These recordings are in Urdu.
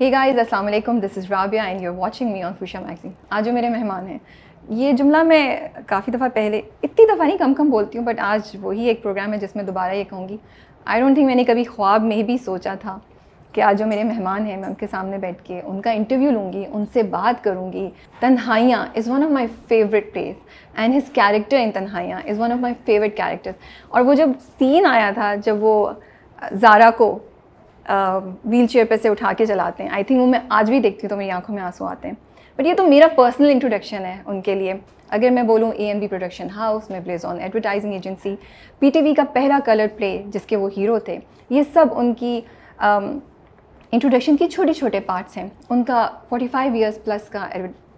hey guys السلام علیکم this is Rabia and you watching me on Khusha magazine آج جو میرے مہمان ہیں یہ جملہ میں کافی دفعہ پہلے اتنی دفعہ نہیں کم کم بولتی ہوں بٹ آج وہی ایک پروگرام ہے جس میں دوبارہ یہ کہوں گی آئی ڈونٹ تھنک میں نے کبھی خواب میں بھی سوچا تھا کہ آج جو میرے مہمان ہیں میں ان کے سامنے بیٹھ کے ان کا انٹرویو لوں گی ان سے بات کروں گی Tanhaiyan is one of my favourite place and his character in Tanhaiyan is one of my favourite character اور وہ جب سین آیا تھا جب وہ زارا کو ویل چیئر پہ سے اٹھا کے چلاتے ہیں آئی تھنک وہ میں آج بھی دیکھتی ہوں تو میری آنکھوں میں آنسو آتے ہیں بٹ یہ تو میرا پرسنل انٹروڈکشن ہے ان کے لیے اگر میں بولوں A M B production house میں please on advertising agency P T V کا پہلا کلر پلے جس کے وہ ہیرو تھے یہ سب ان کی انٹروڈکشن کی چھوٹے چھوٹے پارٹس ہیں ان کا فورٹی فائیو ایئرس پلس کا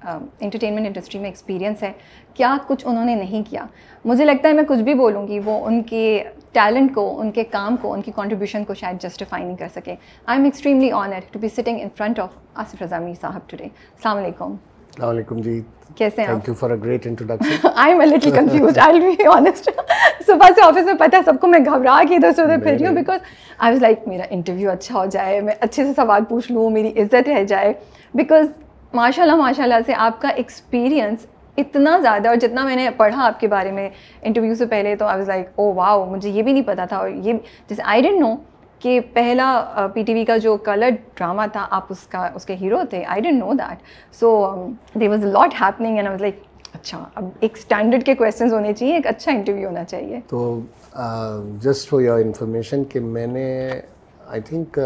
انٹرٹینمنٹ انڈسٹری میں ایکسپیرینس ہے کیا کچھ انہوں نے نہیں کیا؟ مجھے لگتا ہے میں کچھ بھی بولوں گی وہ ان کے ٹیلنٹ کو ان کے کام کو ان کی کنٹریبیوشن کو شاید جسٹیفائی نہیں کر سکے۔ I am extremely honour to be sitting in front of Asif Razami صاحب ٹوڈے السلام علیکم۔ السلام علیکم جی۔ کیسے ہیں you for great introduction I am little confused I be honest صبح سے آفس میں پتہ ہے سب کو میں گھبرا کے ادھر سے ادھر پھر رہی ہوں بیکاز آئی واز لائک میرا انٹرویو اچھا ہو جائے میں اچھے سے سوال پوچھ لوں میری عزت رہ جائے۔ بیکاز ماشاء اللہ ماشاء اللہ سے آپ کا ایکسپیرینس اتنا زیادہ، اور جتنا میں نے پڑھا آپ کے بارے میں انٹرویو سے پہلے، تو I was like oh wow مجھے یہ بھی نہیں پتا تھا۔ اور یہ جیسے آئی ڈنٹ نو کہ پہلا پی ٹی وی کا جو کلر ڈرامہ تھا، آپ اس کا، اس کے ہیرو تھے۔ I didn't know that so they was lot happening and was like اچھا اب ایک اسٹینڈرڈ کے کویشچنز ہونے چاہیے، ایک اچھا انٹرویو ہونا چاہیے۔ تو جسٹ فار یور انفارمیشن کہ میں نے آئی تھنک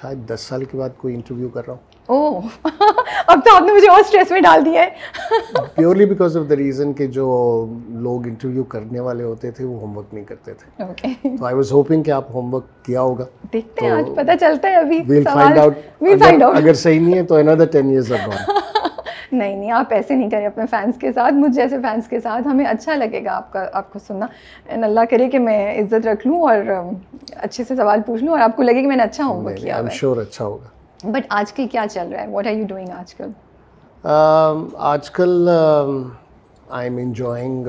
شاید دس سال کے بعد کوئی انٹرویو کر رہا ہوں۔ او اب تو آپ نے مجھے اور اسٹریس میں ڈال دیا ہے. Purely because of the reason کہ جو لوگ انٹرویو کرنے والے ہوتے تھے وہ ہوم ورک نہیں کرتے تھے. اوکے تو آئی واز ہوپنگ کہ آپ ہوم ورک کیا ہوگا. دیکھتے ہیں آج پتہ چلتا ہے ابھی we'll find out we'll find out اگر صحیح نہیں ہے تو اندر ٹین ایئرز آر گون نہیں نہیں آپ ایسے نہیں کریں اپنے فینس کے ساتھ مجھ جیسے فینس کے ساتھ ہمیں اچھا لگے گا آپ کا آپ کو سننا. اینڈ اللہ کرے کہ میں عزت رکھ لوں اور اچھے سے سوال پوچھ لوں اور آپ کو لگے کہ میں نے اچھا ہوم ورک کیا اچھا ہوگا. بٹ آج کل کیا چل رہا ہے؟ واٹ آر یو ڈوئنگ آج کل؟ آج کل I am enjoying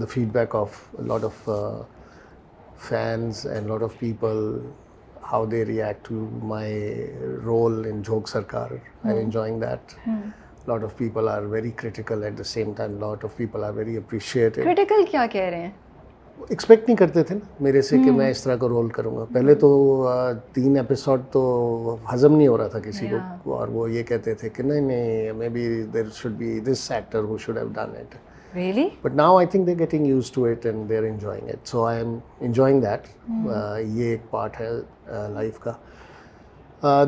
the feedback of lot of fans and lot of people how they react to my role in Jhok Sarkar I am enjoying that lot of people are very critical at the same time lot of people are very appreciate critical کیا کہہ رہے ہیں ایکسپیکٹ نہیں کرتے تھے نا میرے سے کہ میں اس طرح کا رول کروں گا۔ پہلے تو تین ایپیسوڈ تو ہضم نہیں ہو رہا تھا کسی کو۔ اور وہ یہ کہتے تھے کہ نہیں نہیں maybe they should be this actor who should have done it really but now I think they getting used to it and they are enjoying it so I am enjoying that یہ ایک پارٹ ہے لائف کا۔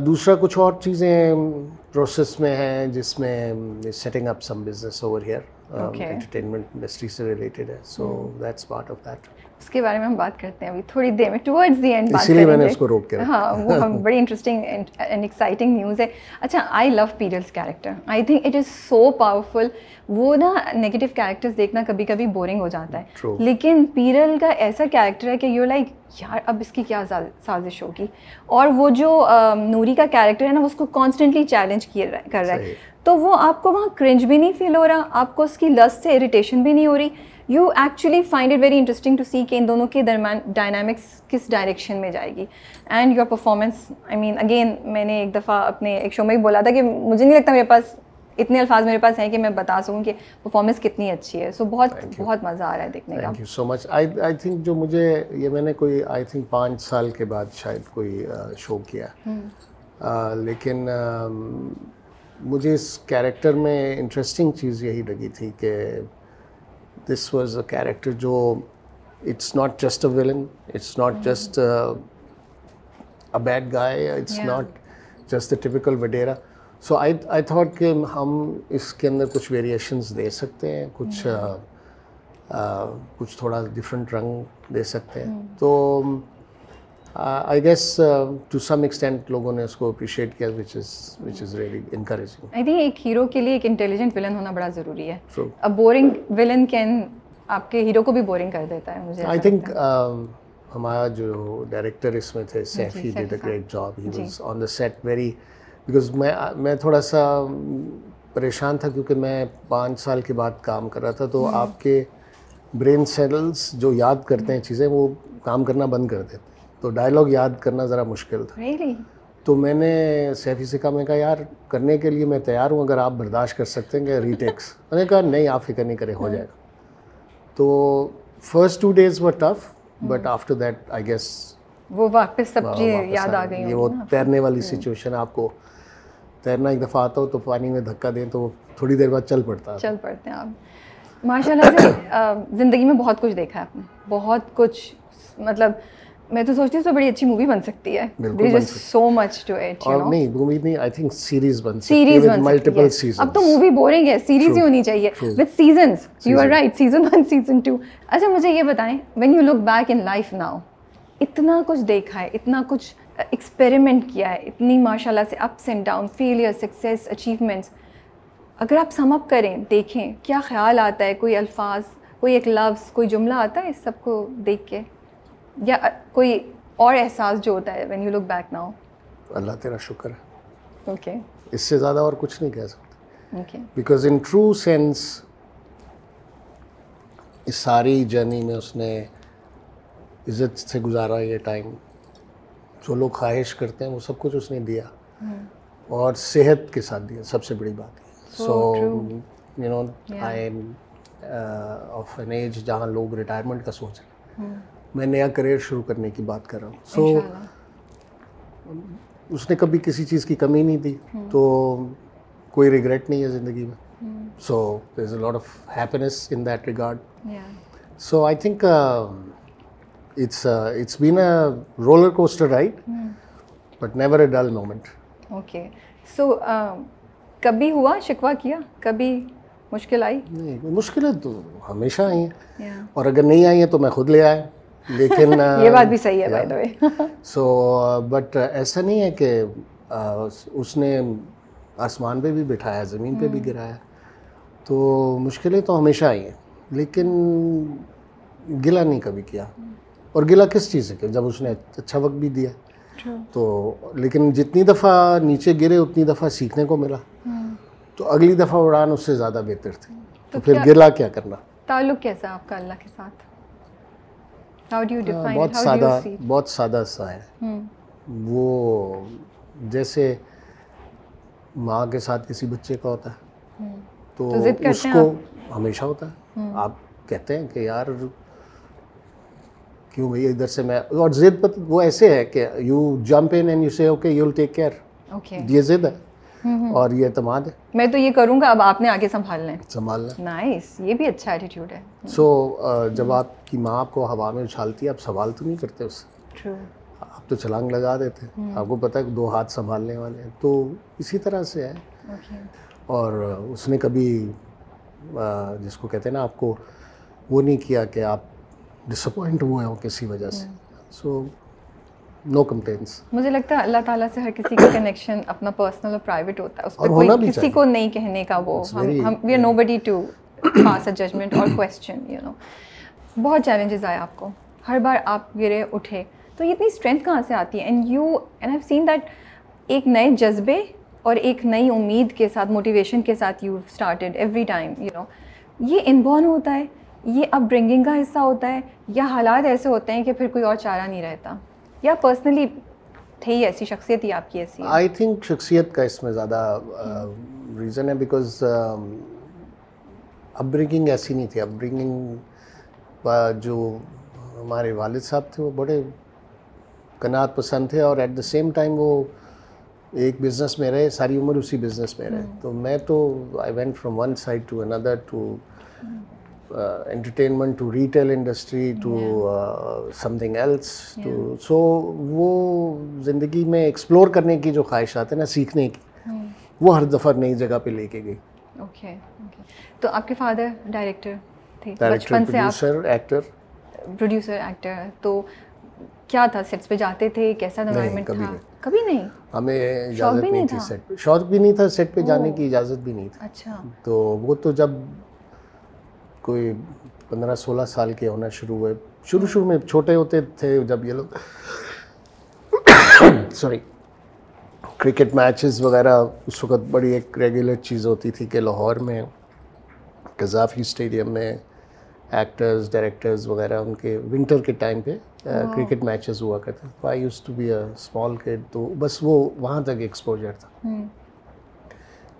دوسرا کچھ اور چیزیں پروسیس میں ہیں جس میں setting up some business over here entertainment industry سے ریلیٹڈ ہے so that's part of that اس کے بارے میں ہم بات کرتے ہیں ابھی تھوڑی دیر میں ٹورڈز دی اینڈ بات اسی لیے میں نے اس کو روک کے ہاں وہ ہم بڑی انٹرسٹنگ اینڈ ایکسائٹنگ نیوز ہے۔ اچھا I love character I think it is so powerful وہ نا نگیٹو کیریکٹرز دیکھنا کبھی کبھی بورنگ ہو جاتا ہے۔ لیکن پیرل کا ایسا کیریکٹر ہے کہ یو لائک یار اب اس کی کیا سازش ہوگی؟ اور وہ جو نوری کا کیریکٹر ہے نا اس کو کانسٹنٹلی چیلنج کر رہا ہے۔ تو وہ آپ کو وہاں کرنج بھی نہیں فیل ہو رہا آپ کو اس کی لس سے اریٹیشن بھی نہیں ہو رہی۔ You actually find it very interesting to see کہ ان دونوں کے درمیان ڈائنامکس کس ڈائریکشن میں جائے گی۔ And your performance I mean again میں نے ایک دفعہ اپنے ایک شو میں بھی بولا تھا کہ مجھے نہیں لگتا میرے پاس اتنے الفاظ میرے پاس ہیں کہ میں بتا سکوں کہ پرفارمنس کتنی اچھی ہے۔ سو بہت بہت مزہ آ رہا ہے دیکھنے کا۔ سو مچ آئی تھنک جو مجھے یہ میں نے کوئی آئی تھنک پانچ سال کے بعد شاید کوئی شو کیا۔ لیکن مجھے اس کیریکٹر میں انٹرسٹنگ چیز یہی لگی تھی کہ دس واز اے کیریکٹر جو it's not just a villain it's not just a bad guy it's not just a typical wadera so I I thought کہ ہم اس کے اندر کچھ ویریشنز دے سکتے ہیں کچھ کچھ تھوڑا ڈفرینٹ رنگ دے سکتے ہیں۔ تو I guess to some extent لوگوں نے اس کو اپریشیٹ کیا which is which is really encouraging I think ایک ہیرو کے لیے ایک انٹیلیجنٹ ولن ہونا بڑا ضروری ہے. اب بورنگ ولن کین آپ کے ہیرو کو بھی بورنگ کر دیتا ہے مجھے آئی تھنک ہمارا جو ڈائریکٹر اس میں تھے Saifi did a great job he was on the set very because میں میں تھوڑا سا پریشان تھا کیونکہ میں پانچ سال کے بعد کام کر رہا تھا تو آپ کے برین سیلس جو یاد کرتے ہیں چیزیں وہ کام کرنا بند کر دیتے۔ تو ڈائلاگ یاد کرنا ذرا مشکل تھا۔ تو میں نے سیفی سے کہا میں کہا یار کرنے کے لیے میں تیار ہوں اگر آپ برداشت کر سکتے ہیں کہ ری ٹیکس میں نے کہا نہیں آپ فکر نہیں کریں ہو جائے گا. تو first two days were tough but after that I guess وہ واپس سب یاد آ گئی۔ یہ وہ تیرنے والی سچویشن آپ کو تیرنا ایک دفعہ آتا ہو تو پانی میں دھکا دیں تو تھوڑی دیر بعد چل پڑتا ہے۔ چل پڑتے ہیں آپ۔ ماشاء اللہ سے زندگی میں بہت کچھ دیکھا ہے آپ نے۔ بہت کچھ مطلب میں تو سوچتی ہوں تو بڑی اچھی مووی بن سکتی ہے۔ سو مچ ٹو اٹ اور نہیں مووی نہیں آئی تھنک سیریز بن سیریز بن ملٹیپل سکتی ہے۔ اب تو مووی بورنگ ہے سیریز ہی ہونی چاہیے۔ With seasons you are right season one season two اچھا مجھے یہ بتائیں when you look back in life now اتنا کچھ دیکھا ہے اتنا کچھ ایکسپیریمنٹ کیا ہے اتنی ماشاء اللہ سے ups and down failure success achievements اگر آپ سم اپ کریں دیکھیں کیا خیال آتا ہے؟ کوئی الفاظ کوئی ایک لفظ کوئی جملہ آتا ہے اس سب کو دیکھ کے؟ یا کوئی اور احساس جو ہوتا ہے when you look back now اللہ تیرا شکر ہے۔ اوکے اس سے زیادہ اور کچھ نہیں کہہ سکتے بیکاز ان ٹرو سینس اس ساری جرنی میں اس نے عزت سے گزارا یہ ٹائم جو لوگ خواہش کرتے ہیں وہ سب کچھ اس نے دیا۔ اور صحت کے ساتھ دیا سب سے بڑی بات۔ So you know I am of an age جہاں لوگ ریٹائرمنٹ کا سوچ رہے ہیں۔ میں نیا کریئر شروع کرنے کی بات کر رہا ہوں۔ سو اس نے کبھی کسی چیز کی کمی نہیں دی تو کوئی ریگریٹ نہیں ہے زندگی میں۔ So there is a lot of happiness in that regard so I think it's it's been a roller coaster ride but never a dull moment okay so کبھی ہوا شکوہ کیا؟ کبھی مشکل آئی؟ نہیں مشکلیں تو ہمیشہ آئی ہیں۔ اور اگر نہیں آئی ہیں تو میں خود لے آیا۔ لیکن یہ بات بھی صحیح ہے سو بٹ ایسا نہیں ہے کہ اس نے آسمان پہ بھی بٹھایا زمین پہ بھی گرایا. تو مشکلیں تو ہمیشہ آئی ہیں لیکن گلا نہیں کبھی کیا. اور گلا کس چیز سے کہ جب اس نے اچھا وقت بھی دیا. تو لیکن جتنی دفعہ نیچے گرے اتنی دفعہ سیکھنے کو ملا. تو اگلی دفعہ اڑان اس سے زیادہ بہتر تھی. تو پھر گلا کیا کرنا؟ تعلق کیسا آپ کا اللہ کے ساتھ؟ بہت سادہ بہت سادہ سا ہے۔ وہ جیسے ماں کے ساتھ کسی بچے کا ہوتا ہے تو اس کو ہمیشہ ہوتا ہے۔ آپ کہتے ہیں کہ یار کیوں بھائی ادھر سے میں اور ضد وہ ایسے ہے کہ you jump in and you say okay you will take care یہ ضد ہے۔ اور یہ اعتماد ہے؟ میں تو یہ کروں گا اب آپ نے آگے سنبھال لیں۔ سنبھال لیں۔ نائس یہ بھی اچھا ایٹیٹیوڈ ہے۔ سو جب آپ کی ماں آپ کو ہوا میں اچھالتی ہے آپ سوال تو نہیں کرتے اس سے؟ آپ تو چھلانگ لگا دیتے آپ کو پتہ ہے دو ہاتھ سنبھالنے والے ہیں۔ تو اسی طرح سے ہے۔ اور اس نے کبھی جس کو کہتے ہیں نا آپ کو وہ نہیں کیا کہ آپ ڈس اپوائنٹ ہوئے ہوں کسی وجہ سے۔ سو نو کمپلینس مجھے لگتا ہے اللہ تعالیٰ سے ہر کسی کا کنیکشن اپنا پرسنل اور پرائیویٹ ہوتا ہے۔ اس پہ کوئی کسی کو نہیں کہنے کا وہ ہم we are nobody to pass a judgement اور کوشچن یو نو بہت چیلنجز آئے آپ کو۔ ہر بار آپ گرے اٹھے۔ تو یہ اتنی اسٹرینتھ کہاں سے آتی ہے؟ And you and have seen that ایک نئے جذبے اور ایک نئی امید کے ساتھ موٹیویشن کے ساتھ you started every time you know یہ انبورن ہوتا ہے یہ اپ برنگنگ کا حصہ ہوتا ہے یا حالات ایسے ہوتے ہیں کہ پھر کوئی اور چارہ نہیں رہتا۔ یا پرسنلی تھی ایسی شخصیت ہی آپ کی ایسی آئی تھنک شخصیت کا اس میں زیادہ ریزن ہے بیکاز اپ برنگنگ ایسی نہیں تھی۔ اپ برنگنگ جو ہمارے والد صاحب تھے وہ بڑے کنات پسند تھے اور ایٹ دا سیم ٹائم وہ ایک بزنس میں رہے ساری عمر اسی بزنس میں رہے۔ تو میں تو I went from one side to another to entertainment to retail industry to something else to so وہ زندگی میں ایکسپلور کرنے کی جو خواہشات ہیں نا سیکھنے کی وہ ہر دفعہ نئی جگہ پہ لے کے گئی اوکے تو آپ کے فادر ڈائریکٹر تھے بچپن سے پروڈیوسر ایکٹر پروڈیوسر ایکٹر تو کیا تھا سیٹس پہ جاتے تھے کیسا انوائرمنٹ تھا کبھی نہیں ہمیں اجازت نہیں تھی سیٹ پہ شوق بھی نہیں تھا سیٹ پہ جانے کی اجازت بھی نہیں تھی اچھا تو وہ تو جب کوئی پندرہ سولہ سال کے ہونا شروع ہوئے۔ شروع شروع میں چھوٹے ہوتے تھے جب یہ لوگ سوری کرکٹ میچز وغیرہ اس وقت بڑی ایک ریگولر چیز ہوتی تھی کہ لاہور میں قذافی اسٹیڈیم میں ایکٹرز ڈائریکٹرز وغیرہ ان کے ونٹر کے ٹائم پہ کرکٹ میچز ہوا کرتے تو I used to be a small kid تو بس وہ وہاں تک ایکسپوجر تھا۔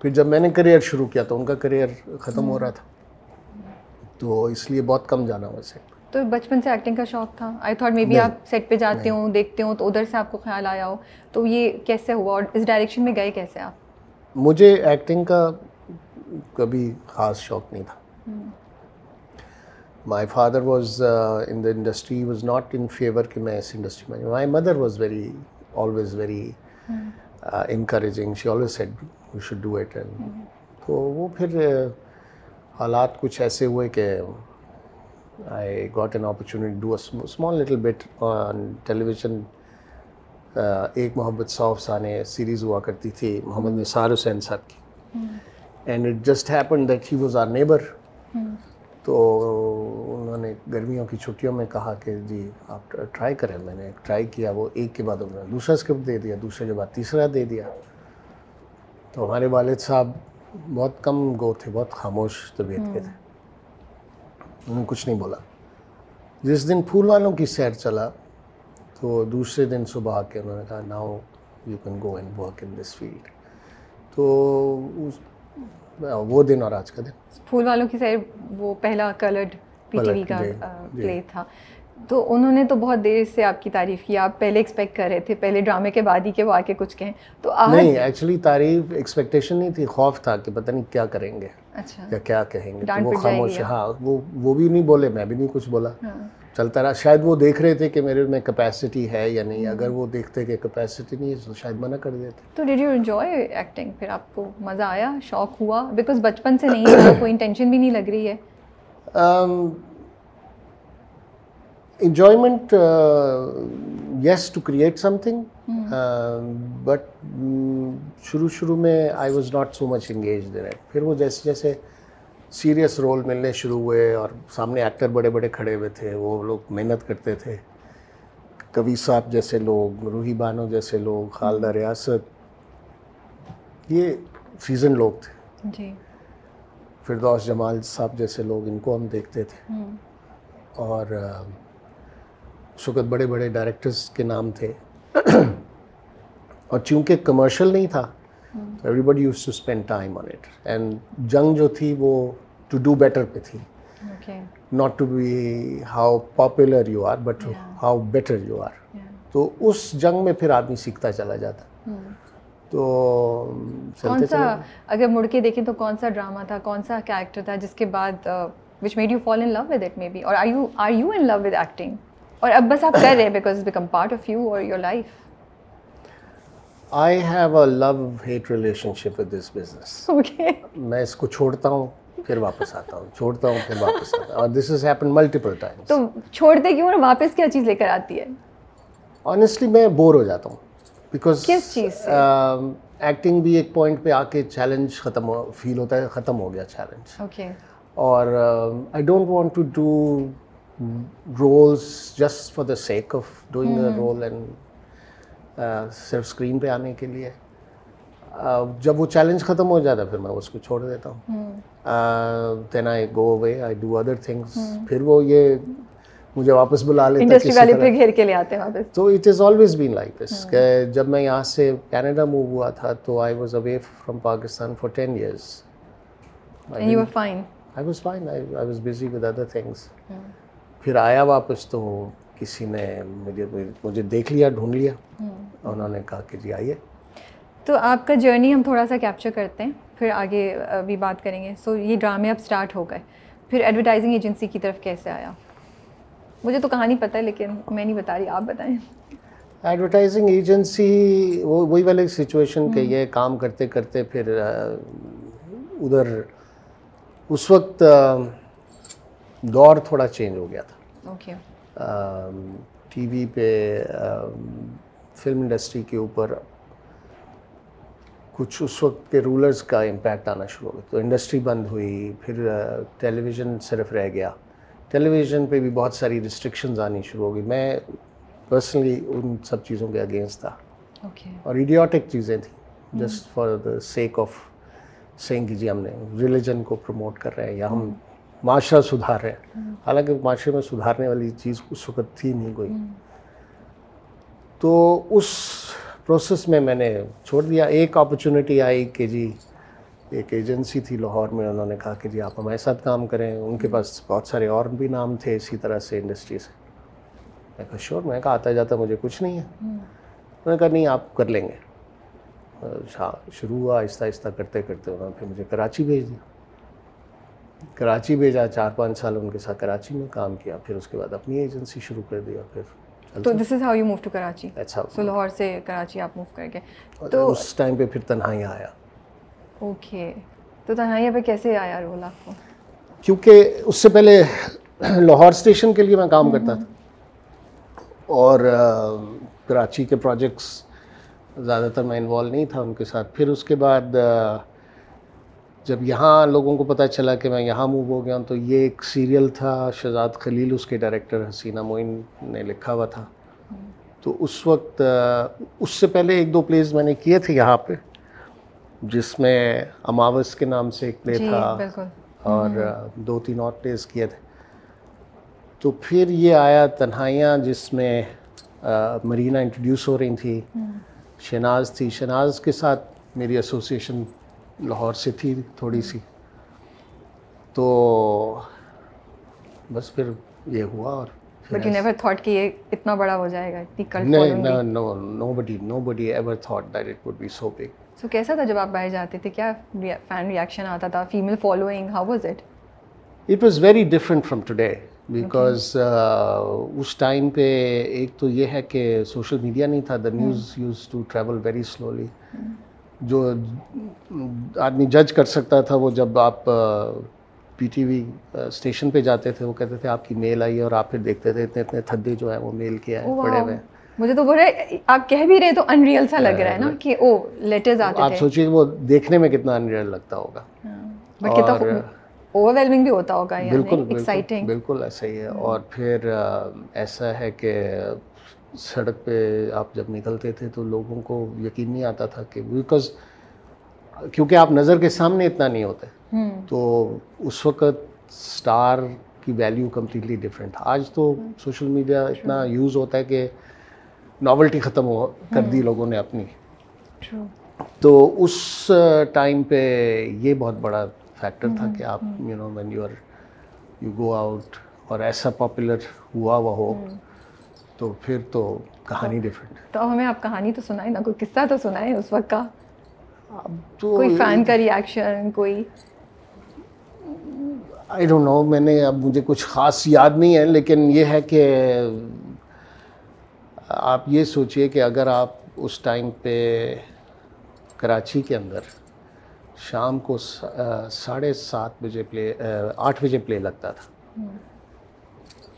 پھر جب میں نے کریئر شروع کیا تو ان کا کریئر ختم ہو رہا تھا۔ تو اس لیے بہت کم جانا ہوا سیٹ تو بچپن سے ایکٹنگ کا شوق تھا۔ آئی تھاٹ مے بی آپ سیٹ پہ جاتے ہوں دیکھتے ہوں تو ادھر سے آپ کو خیال آیا ہو۔ تو یہ کیسے ہوا اور اس ڈائریکشن میں گئے کیسے آپ؟ مجھے ایکٹنگ کا کبھی خاص شوق نہیں تھا۔ My father was in the industry was not in favour کہ میں اس انڈسٹری میں my mother was very always very encouraging she always said you should do it and تو وہ پھر حالات کچھ ایسے ہوئے کہ I got an opportunity do small little bit on television ایک محبت سو افسانے سیریز ہوا کرتی تھی محمد نثار حسین صاحب کی and it just happen that he was our neighbour تو انہوں نے گرمیوں کی چھٹیوں میں کہا کہ جی آپ ٹرائی کریں میں نے ٹرائی کیا وہ ایک کے بعد انہوں نے دوسرا اسکرپٹ دے دیا دوسرے کے بعد تیسرا دے دیا تو ہمارے والد صاحب بہت کم گو تھے بہت خاموش طبیعت کے تھے۔ انہوں نے کچھ نہیں بولا۔ جس دن پھول والوں کی سیر چلا تو دوسرے دن صبح آ کے انہوں نے کہا now you can go and work in this field تو وہ دن اور آج کا دن۔ پھول والوں کی سیر وہ پہلا کلرڈ پی ٹی وی کا پلے تھا۔ تو انہوں نے تو بہت دیر سے آپ کی تعریف کی آپ پہلے ایکسپیکٹ کر رہے تھے پہلے ڈرامے کے بعد ہی کہ وہ آ کے کچھ کہیں۔ تو نہیں ایکچولی تعریف ایکسپیکٹیشن نہیں تھی خوف تھا کہ پتہ نہیں کیا کریں گے اچھا۔ یا کیا کہیں گے وہ خاموش ہاں وہ وہ بھی نہیں بولے میں بھی نہیں کچھ بولا۔ چلتا رہا۔ شاید وہ دیکھ رہے تھے کہ میرے میں کیپیسٹی ہے یا نہیں اگر وہ دیکھتے کہ کیپیسٹی نہیں ہے تو شاید منع کر دیتے۔ تو ڈیڈ یو انجوائے ایکٹنگ پھر آپ کو مزہ آیا؟ شوق ہوا؟ بیکاز بچپن سے نہیں کوئی انٹینشن بھی نہیں لگ رہی ہے۔ Enjoyment is to create something but شروع شروع میں I was not so much engage there پھر وہ جیسے جیسے سیریس رول ملنے شروع ہوئے اور سامنے ایکٹر بڑے بڑے کھڑے ہوئے تھے وہ لوگ محنت کرتے تھے۔ کبھی صاحب جیسے لوگ روحی بانو جیسے لوگ خالدہ ریاست یہ سیزن لوگ تھے۔ جی۔ فردوس جمال صاحب جیسے لوگ ان کو ہم دیکھتے تھے۔ اور اس وقت بڑے بڑے ڈائریکٹرز کے نام تھے۔ اور چونکہ کمرشل نہیں تھا everybody used to spend time on it and جنگ جو تھی وہ ٹو ڈو بیٹر پہ تھی۔ Not to be how popular you are but how better you are تو اس جنگ میں پھر آدمی سیکھتا چلا جاتا۔ تو کون سا اگر مڑ کے دیکھیں تو کون سا ڈرامہ تھا؟ کون سا کیریکٹر تھا جس کے بعد which made you fall in love with it maybe اور are you are you in love with acting اور اب بس آپ کر رہے ہیں because become part of you or your life I have a love hate relationship with this business میں اس کو چھوڑتا ہوں پھر واپس آتا ہوں. چھوڑتا ہوں پھر واپس آتا ہوں. اور this is happen multiple times تو چھوڑتے کیوں اور واپس کیا چیز لے کر آتی ہے؟ آنیسٹلی میں بور ہو جاتا ہوں. بیکاز کس چیز سے؟ ایکٹنگ بھی ایک پوائنٹ پہ آ کے چیلنج ختم فیل ہوتا ہے ختم ہو گیا چیلنج اوکے اور I don't want to do roles just for the sake of doing a role and صرف اسکرین پہ آنے کے لیے جب وہ چیلنج ختم ہو جاتا ہے پھر میں اس کو چھوڑ دیتا ہوں then I go away I do other things پھر وہ یہ مجھے واپس بلا لیتے انڈسٹری والے پھر گھیر کے لے آتے ہیں واپس تو it is always been like this کہ جب میں یہاں سے کینیڈا موو ہوا تھا تو I was away from Pakistan for ten years I was fine I was busy with other things پھر آیا واپس تو کسی نے مجھے مجھے دیکھ لیا ڈھونڈ لیا۔ انہوں نے کہا کہ جی آئیے۔ تو آپ کا جرنی ہم تھوڑا سا کیپچر کرتے ہیں پھر آگے بھی بات کریں گے۔ سو یہ ڈرامے اب اسٹارٹ ہو گئے۔ پھر ایڈورٹائزنگ ایجنسی کی طرف کیسے آیا؟ مجھے تو کہانی پتہ ہے لیکن میں نہیں بتا رہی آپ بتائیں۔ ایڈورٹائزنگ ایجنسی وہ وہی والی سچویشن کہ یہ کام کرتے کرتے پھر ادھر اس وقت دور تھوڑا چینج ہو گیا تھا۔ ٹی وی پہ فلم انڈسٹری کے اوپر کچھ اس وقت کے رولرز کا امپیکٹ آنا شروع ہو گیا۔ تو انڈسٹری بند ہوئی پھر ٹیلی ویژن صرف رہ گیا۔ ٹیلی ویژن پہ بھی بہت ساری ریسٹرکشنز آنی شروع ہو گئی۔ میں پرسنلی ان سب چیزوں کے اگینسٹ تھا۔ اور ایڈیوٹک چیزیں تھیں۔ Just for the sake of saying کہ جی ہم نے ریلیجن کو پروموٹ کر رہے ہیں یا ہم معاشرہ سدھار رہے ہیں حالانکہ معاشرے میں سدھارنے والی چیز اس وقت تھی نہیں کوئی۔ تو اس پروسیس میں میں نے چھوڑ دیا۔ ایک اپرچونیٹی آئی کہ جی ایک ایجنسی تھی لاہور میں، انہوں نے کہا کہ جی آپ ہمارے ساتھ کام کریں۔ ان کے پاس بہت سارے اور بھی نام تھے اسی طرح سے انڈسٹری سے۔ میں کہا شور میں کہا، آتا جاتا، مجھے کچھ نہیں ہے۔ انہوں نے کہا، نہیں، آپ کر لیں گے۔ ہاں، شروع ہوا آہستہ آہستہ کرتے کرتے انہوں نے پھر مجھے کراچی بھیج دیا۔ کراچی بھیجا چار پانچ سال ان کے ساتھ کراچی میں کام کیا پھر اس کے بعد اپنی ایجنسی شروع کر دیا پھر تو this is how you move to Karachi? So Lahore سے کراچی آپ موو کر گئے۔ تو اس ٹائم پہ پھر تنہائی آیا۔ اوکے تو تنہائیاں پہ کیسے آیا رول آپ کو؟ کیونکہ اس سے پہلے لاہور اسٹیشن کے لیے میں کام کرتا تھا۔ اور کراچی کے پروجیکٹس زیادہ تر میں انوالو نہیں تھا ان کے ساتھ۔ پھر اس کے بعد جب یہاں لوگوں کو پتہ چلا کہ میں یہاں موو ہو گیا ہوں تو یہ ایک سیریل تھا شہزاد خلیل اس کے ڈائریکٹر حسینہ معین نے لکھا ہوا تھا۔ تو اس وقت اس سے پہلے ایک دو پلیز میں نے کیے تھے یہاں پہ جس میں اماوس کے نام سے ایک پلے جی تھا بالکل۔ اور دو تین اور پلیز کیے تھے۔ تو پھر یہ آیا تنہائیاں جس میں مرینا انٹروڈیوس ہو رہی تھی شہناز تھی۔ شہناز کے ساتھ میری ایسوسیشن لاہور سے تھی تھوڑی سی۔ تو بس پھر یہ ہوا اور بٹ یو نیور تھاٹ کہ یہ اتنا بڑا ہو جائے گا اتنی کلٹ نہیں no nobody nobody ever thought that it would be so big so کیسا تھا جب آپ باہر جاتے تھے؟ کیا فین ریئیکشن آتا تھا؟ Female following how was it it was very different from today because us time پہ ایک تو یہ ہے کہ سوشل میڈیا نہیں تھا۔ The news used to travel very slowly جو آدمی جج کر سکتا تھا وہ جب آپ پی ٹی وی اسٹیشن پہ جاتے تھے وہ کہتے تھے آپ کی میل آئی ہے اور آپ پھر دیکھتے تھے اتنے اتنے تھدے جو ہیں وہ میل کے ہیں پڑے ہوئے مجھے تو بولے آپ کہہ بھی رہے تو ان ریئل سا لگ رہا ہے نا کہ او لیٹرز آتے آپ سوچیے وہ دیکھنے میں کتنا ان ریئل لگتا ہوگا۔ بٹ کتنا اوور ویلمنگ بھی ہوتا ہوگا بالکل ایکسائٹنگ بالکل ایسا ہی ہے۔ اور پھر ایسا ہے کہ سڑک پہ آپ جب نکلتے تھے تو لوگوں کو یقین نہیں آتا تھا کہ بیکاز کیونکہ آپ نظر کے سامنے اتنا نہیں ہوتے۔ تو اس وقت اسٹار کی ویلیو کمپلیٹلی ڈفرینٹ آج تو سوشل میڈیا اتنا یوز ہوتا ہے کہ ناولٹی ختم ہو کر دی لوگوں نے اپنی۔ تو اس ٹائم پہ یہ بہت بڑا فیکٹر تھا کہ آپ you know when you are you go out اور ایسا پاپولر ہوا ہوا ہو۔ تو پھر تو کہانی ڈفرینٹ تو ہمیں آپ کہانی تو سنائیں نا کوئی قصہ تو سنائیں اس وقت کا؟ کوئی فین کا ریئیکشن کوئی؟ آئی ڈونٹ نو میں نے اب مجھے کچھ خاص یاد نہیں ہے لیکن یہ ہے کہ آپ یہ سوچئے کہ اگر آپ اس ٹائم پہ کراچی کے اندر شام کو ساڑھے سات بجے پلے آٹھ بجے پلے لگتا تھا۔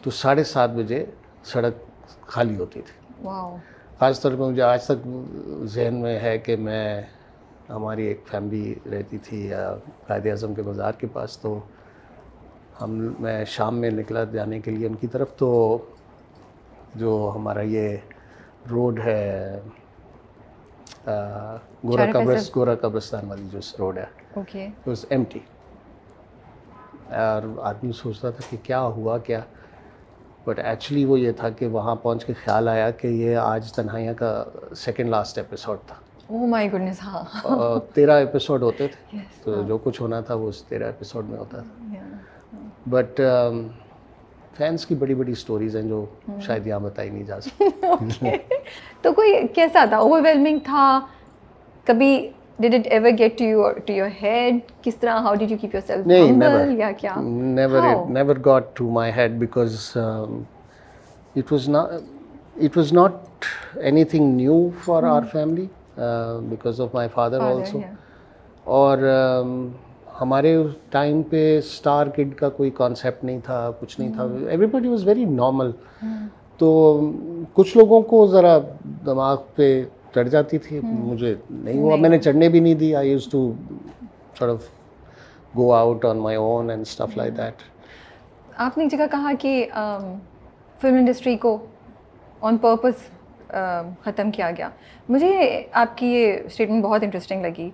تو ساڑھے سات بجے سڑک خالی ہوتی تھی۔ خاص طور پہ مجھے آج تک ذہن میں ہے کہ میں ہماری ایک فیملی رہتی تھی قائد اعظم کے بازار کے پاس تو ہم میں شام میں نکلا جانے کے لیے ان کی طرف تو جو ہمارا یہ روڈ ہے گورا قبرس گورا قبرستان والی جو روڈ ہے ایم ٹی اور آدمی سوچتا تھا کہ کیا ہوا کیا بٹ ایکچولی وہ یہ تھا کہ وہاں پہنچ کے خیال آیا کہ یہ آج تنہائیاں کا سیکنڈ لاسٹ ایپیسوڈ تھا۔ مائی گڈنس ہاں۔ تیرہ ایپیسوڈ ہوتے تھے۔ تو جو کچھ ہونا تھا وہ اس تیرہ ایپیسوڈ میں ہوتا تھا۔ بٹ فینس کی بڑی بڑی اسٹوریز ہیں جو شاید یہاں بتائی نہیں جا سکتی۔ تو کوئی کیسا تھا؟ اوور ویلمنگ تھا؟ کبھی did it ever get to your to your head کس طرح how did you keep yourself نہیں یا کیا؟ Never never got to my head because it was not it was not anything new for our family because of my father also اور ہمارے ٹائم پہ اسٹار کڈ کا کوئی کانسیپٹ نہیں تھا کچھ نہیں تھا. Everybody was very normal تو کچھ لوگوں کو ذرا دماغ پہ چڑھ جاتی تھی مجھے نہیں ہوا۔ میں نے چڑھنے بھی نہیں دی۔ I used to off go out on my own and stuff like that آپ نے ایک جگہ کہا کہ فلم انڈسٹری کو آن پرپز ختم کیا گیا۔ مجھے آپ کی یہ اسٹیٹمنٹ بہت انٹرسٹنگ لگی۔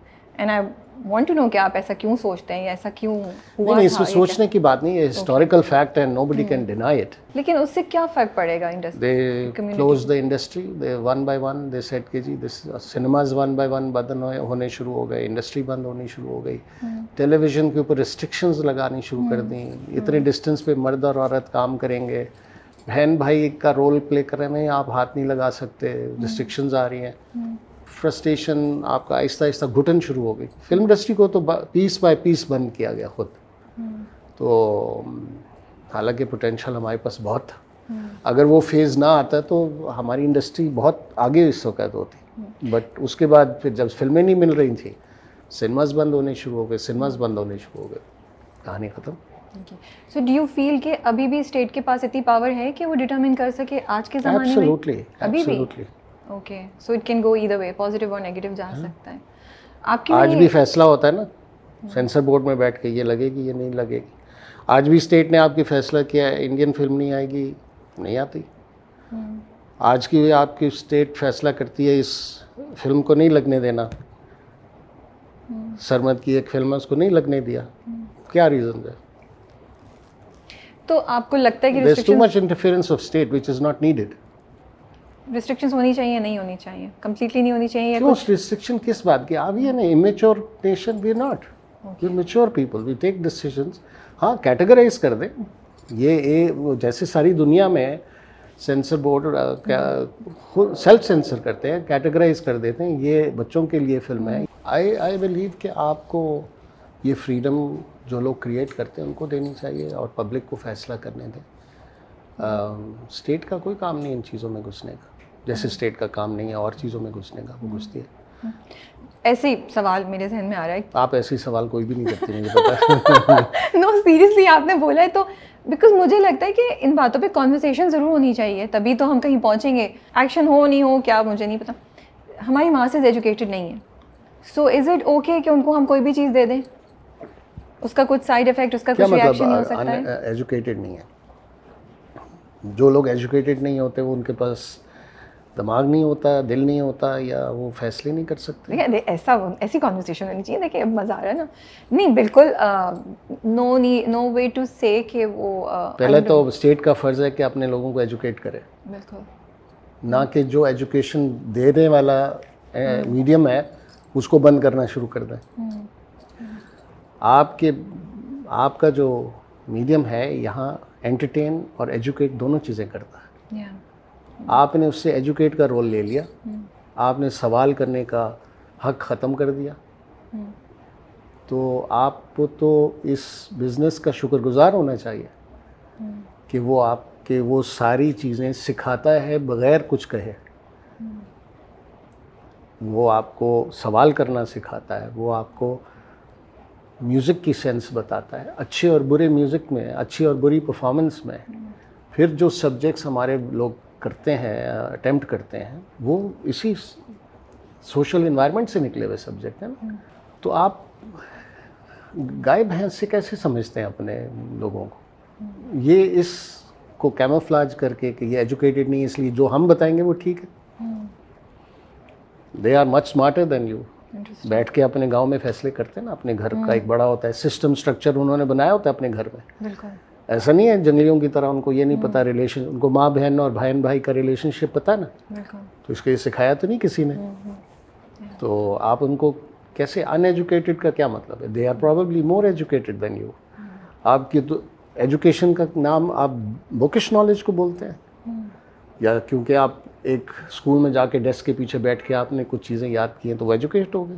وانٹ ٹو نو کہ آپ ایسا کیوں سوچتے ہیں ایسا کیوں ہوا نہیں اس میں سوچنے کی بات نہیں ہے ہسٹوریکل فیکٹ ہے nobody can deny it لیکن اس سے کیا فرق پڑے گا industry they close the industry they one by one they said کے جی this cinemas one by one بند ہونے شروع ہو گئے انڈسٹری بند ہونی شروع ہو گئی ٹیلی ویژن کے اوپر ریسٹرکشنز لگانی شروع کر دیں اتنے ڈسٹینس پہ مرد اور عورت کام کریں گے بہن بھائی کا رول پلے کرنے میں آپ ہاتھ نہیں لگا سکتے ریسٹرکشنز آ رہی ہیں فرسٹریشن آپ کا آہستہ آہستہ گھٹن شروع ہو گئی۔ فلم انڈسٹری کو تو پیس بائی پیس بند کیا گیا خود۔ تو حالانکہ پوٹینشیل ہمارے پاس بہت تھا۔ اگر وہ فیز نہ آتا تو ہماری انڈسٹری بہت آگے اس وقت ہوتی۔ بٹ اس کے بعد پھر جب فلمیں نہیں مل رہی تھیں سنیماز بند ہونے شروع ہو گئے سنیماز بند ہونے شروع ہو گئے۔ کہانی ختم۔ سو ڈو یو فیل کہ ابھی بھی اسٹیٹ کے پاس اتنی پاور ہے کہ وہ ڈیٹرمن کر سکے آج کے زمانے میں؟ ابھی بھی؟ Okay so it can go either way positive اور نیگیٹو جا سکتا ہے آپ کی آج بھی فیصلہ ہوتا ہے نا سینسر بورڈ میں بیٹھ کے یہ لگے گی یہ نہیں لگے گی آج بھی اسٹیٹ نے آپ کی فیصلہ کیا ہے انڈین فلم نہیں آئے گی نہیں آتی آج کی آپ کی اسٹیٹ فیصلہ کرتی ہے اس فلم کو نہیں لگنے دینا سرمد کی ایک فلم ہے اس کو نہیں لگنے دیا کیا ریزن ہے تو آپ کو لگتا ہے کہ ریسٹرکشنز ہونی چاہیے نہیں ہونی چاہیے؟ کمپلیٹلی نہیں ہونی چاہیے ریسٹرکشن کس بات کی؟ آپ یہ نا immature nation we not we mature people we take decisions ہاں کیٹیگرائز کر دیں۔ یہ جیسے ساری دنیا میں سینسر بورڈ سیلف سینسر کرتے ہیں کیٹیگرائز کر دیتے ہیں۔ یہ بچوں کے لیے فلم ہے۔ آئی آئی بلیو کہ آپ کو یہ فریڈم جو لوگ کریٹ کرتے ہیں ان کو دینی چاہیے اور پبلک کو فیصلہ کرنے دیں۔ اسٹیٹ کا کوئی کام نہیں ان چیزوں میں گھسنے کا۔ جیسے اسٹیٹ کا کام نہیں ہے اور چیزوں میں گھسنے کا وہ گھستی ہے۔ ایسے ہی سوال میرے ذہن میں آ رہا ہے۔ آپ ایسے ہی سوال کوئی بھی نہیں کرتے مجھے پتا نو سیریسلی آپ نے بولا ہے تو بیکاز مجھے لگتا ہے کہ ان باتوں پہ کانورسیشن ضرور ہونی چاہیے تبھی تو ہم کہیں پہنچیں گے۔ ایکشن ہو نہیں ہو کیا مجھے نہیں پتا۔ ہماری ماسز ایجوکیٹڈ نہیں ہے۔ سو از اٹ اوکے کہ ان کو ہم کوئی بھی چیز دے دیں؟ اس کا کچھ سائڈ افیکٹ اس کا کچھ مطلب، ریئیکشن ہو سکتا ہے؟ ایجوکیٹڈ نہیں ہے۔ جو لوگ ایجوکیٹڈ نہیں ہوتے وہ ان کے پاس دماغ نہیں ہوتا دل نہیں ہوتا یا وہ فیصلے نہیں کر سکتے؟ ایسا ایسی کانورسیشن ہونی چاہیے دیکھیں اب مزہ آ رہا ہے نا۔ نہیں بالکل نو نو وے ٹو سے کہ وہ پہلے تو اسٹیٹ کا فرض ہے کہ اپنے لوگوں کو ایجوکیٹ کرے۔ بالکل۔ نہ کہ جو ایجوکیشن دینے والا میڈیم ہے اس کو بند کرنا شروع کر دیں۔ آپ کے آپ کا جو میڈیم ہے یہاں انٹرٹین اور ایجوکیٹ دونوں چیزیں کرتا ہے۔ آپ نے اس سے ایجوکیٹ کا رول لے لیا. آپ نے سوال کرنے کا حق ختم کر دیا. تو آپ کو تو اس بزنس کا شکر گزار ہونا چاہیے کہ وہ آپ کے وہ ساری چیزیں سکھاتا ہے بغیر کچھ کہے. وہ آپ کو سوال کرنا سکھاتا ہے. وہ آپ کو میوزک کی سینس بتاتا ہے. اچھے اور برے میوزک میں اچھی اور بری پرفارمنس میں پھر جو سبجیکٹس ہمارے لوگ کرتے ہیں اٹیمپٹ کرتے ہیں وہ اسی سوشل انوائرمنٹ سے نکلے ہوئے سبجیکٹ ہیں نا۔ تو آپ گائے بھینس سے کیسے سمجھتے ہیں اپنے لوگوں کو؟ یہ اس کو کیموفلاج کر کے کہ یہ ایجوکیٹڈ نہیں اس لیے جو ہم بتائیں گے وہ ٹھیک ہے۔ They are much smarter than you بیٹھ کے اپنے گاؤں میں فیصلے کرتے ہیں نا اپنے گھر کا ایک بڑا ہوتا ہے سسٹم اسٹرکچر انہوں نے بنایا ہوتا ہے اپنے گھر میں۔ بالکل۔ ایسا نہیں ہے جنگلیوں کی طرح ان کو یہ نہیں پتا ریلیشن ان کو ماں بہن اور بہن بھائی کا ریلیشن شپ پتہ نا تو اس کے سکھایا تو نہیں کسی نے؟ تو آپ ان کو کیسے ان ایجوکیٹڈ کا کیا مطلب ہے؟ They are probably more educated than you آپ کی تو ایجوکیشن کا نام آپ بکش نالج کو بولتے ہیں؟ یا کیونکہ آپ ایک اسکول میں جا کے ڈیسک کے پیچھے بیٹھ کے آپ نے کچھ چیزیں یاد کی ہیں تو وہ ایجوکیٹ ہو گئے۔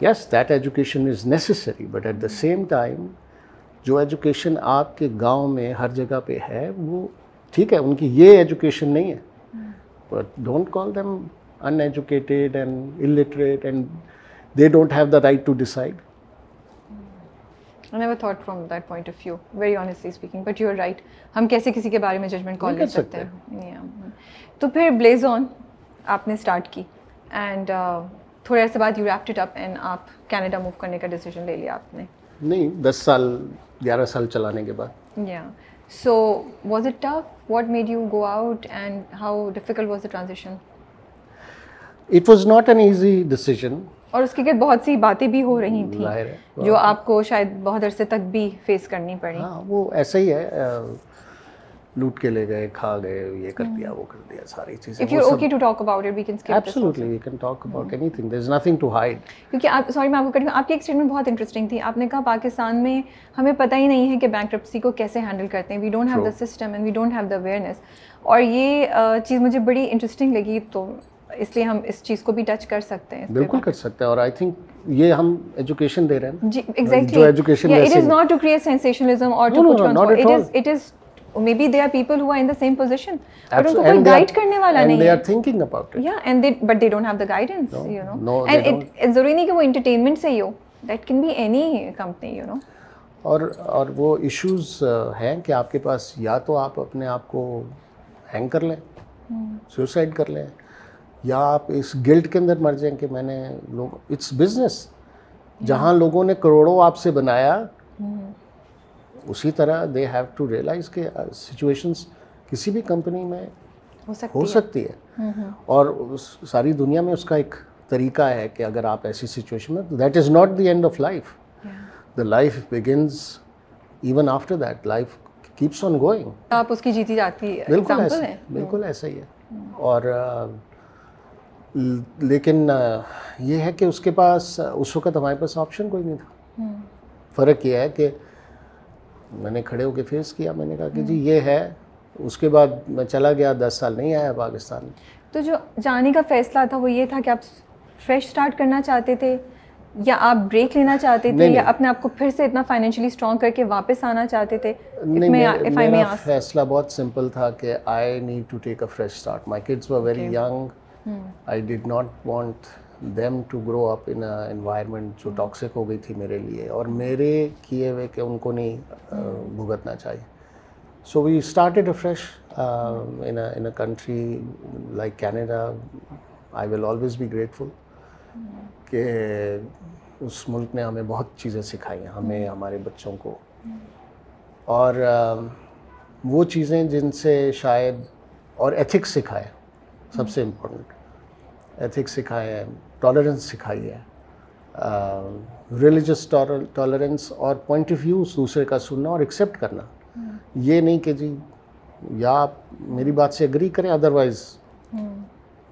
Yes that education is necessary but at the same time جو ایجوکیشن آپ کے گاؤں میں ہر جگہ پہ ہے وہ ٹھیک ہے ان کی یہ ایجوکیشن نہیں ہے۔ But don't call them uneducated and illiterate and they don't have the right to decide that from that point of view very honestly speaking but you are right ہم کیسے کسی کے بارے میں ججمنٹ کال کر سکتے ہیں؟ تو پھر بلیز آن آپ نے اسٹارٹ کی اینڈ uh, تھوڑے عرصے بعد you wrapped it up and آپ کینیڈا موو کرنے کا ڈیسیجن لے لیا آپ نے۔ نہیں دس سال گیارہ سال چلانے کے بعد۔ So was it tough what made you go out and how difficult was the transition it was not an easy decision اور اس کے گرد بہت سی باتیں بھی ہو رہی تھیں جو آپ کو شاید بہت عرصے تک بھی فیس کرنی پڑی ہاں، وہ ایسا ہی ہے لوٹ کے لے گئے کھا گئے یہ کر دیا وہ کر دیا ساری چیزیں if you okay to talk about it we can skip absolutely we can talk about anything there is nothing to hide کیونکہ آپ سوری میں آپ کو ہوں آپ کی ایک اسٹیٹمنٹ بہت انٹرسٹنگ تھی۔ آپ نے کہا پاکستان میں ہمیں پتہ ہی نہیں ہے کہ بینک کرپسی کو کیسے ہینڈل کرتے ہیں۔ We don't have the system and we don't have the awareness اور یہ چیز مجھے بڑی انٹرسٹنگ لگی تو اس لیے ہم اس چیز کو بھی ٹچ کر سکتے ہیں بالکل کر سکتے ہیں اور آئی تھنک یہ ہم ایجوکیشن دے رہے ہیں۔ جی exactly it is not to create sensationalism or to put it is it is maybe they are people who are in the same position but ان کو کوئی گائڈ کرنے والا نہیں they are thinking about it یا and they but they don't have the guidance you know and ضروری نہیں کہ وہ انٹرٹینمنٹ سے ہی ہو that can be any company you know اور اور وہ ایشوز ہیں کہ آپ کے پاس یا تو آپ اپنے آپ کو ہینگ کر لیں سوسائڈ کر لیں یا آپ اس گلٹ کے اندر مر جائیں کہ میں نے لوگ اٹس بزنس جہاں لوگوں نے کروڑوں آپ سے بنایا اسی طرح دے ہیو ٹو ریئلائز کہ سچویشنس کسی بھی کمپنی میں ہو سکتی ہے۔ اور ساری دنیا میں اس کا ایک طریقہ ہے کہ اگر آپ ایسی سچویشن میں that is not the end of life the life begins even after that life keeps on going آپ اس کی جیتی جاتی بالکل ایگزامپل ایسا ہے۔ بالکل ایسا ہی ہے۔ اور لیکن یہ ہے کہ اس کے پاس اس وقت ہمارے پاس آپشن کوئی نہیں تھا۔ فرق یہ ہے کہ میں نے کھڑے ہو کے فیس کیا میں نے کہا کہ جی یہ ہے۔ اس کے بعد میں چلا گیا دس سال نہیں آیا پاکستان۔ میں تو جو جانے کا فیصلہ تھا وہ یہ تھا کہ آپ فریش اسٹارٹ کرنا چاہتے تھے یا آپ بریک لینا چاہتے تھے یا اپنے آپ کو پھر سے اتنا فائنینشلی اسٹرانگ کر کے واپس آنا چاہتے تھے؟ میرا فیصلہ بہت سمپل تھا کہ I need to take a fresh start my kids were very young I did not want them to grow up in environment جو ٹاکسک ہو گئی تھی میرے لیے اور میرے کیے ہوئے کہ ان کو نہیں بھگتنا چاہیے۔ So we started a fresh in a country like Canada I will always be grateful کہ اس ملک نے ہمیں بہت چیزیں سکھائی ہیں، ہمیں، ہمارے بچوں کو۔ اور وہ چیزیں جن سے شاید اور ایتھکس سکھائے، سب سے امپورٹنٹ ایتھکس سکھائے ہیں ٹالرنس سکھائی ہے ریلیجس ٹالرنس اور پوائنٹ آف ویو دوسرے کا سننا اور ایکسیپٹ کرنا یہ نہیں کہ جی یا آپ میری بات سے اگری کریں otherwise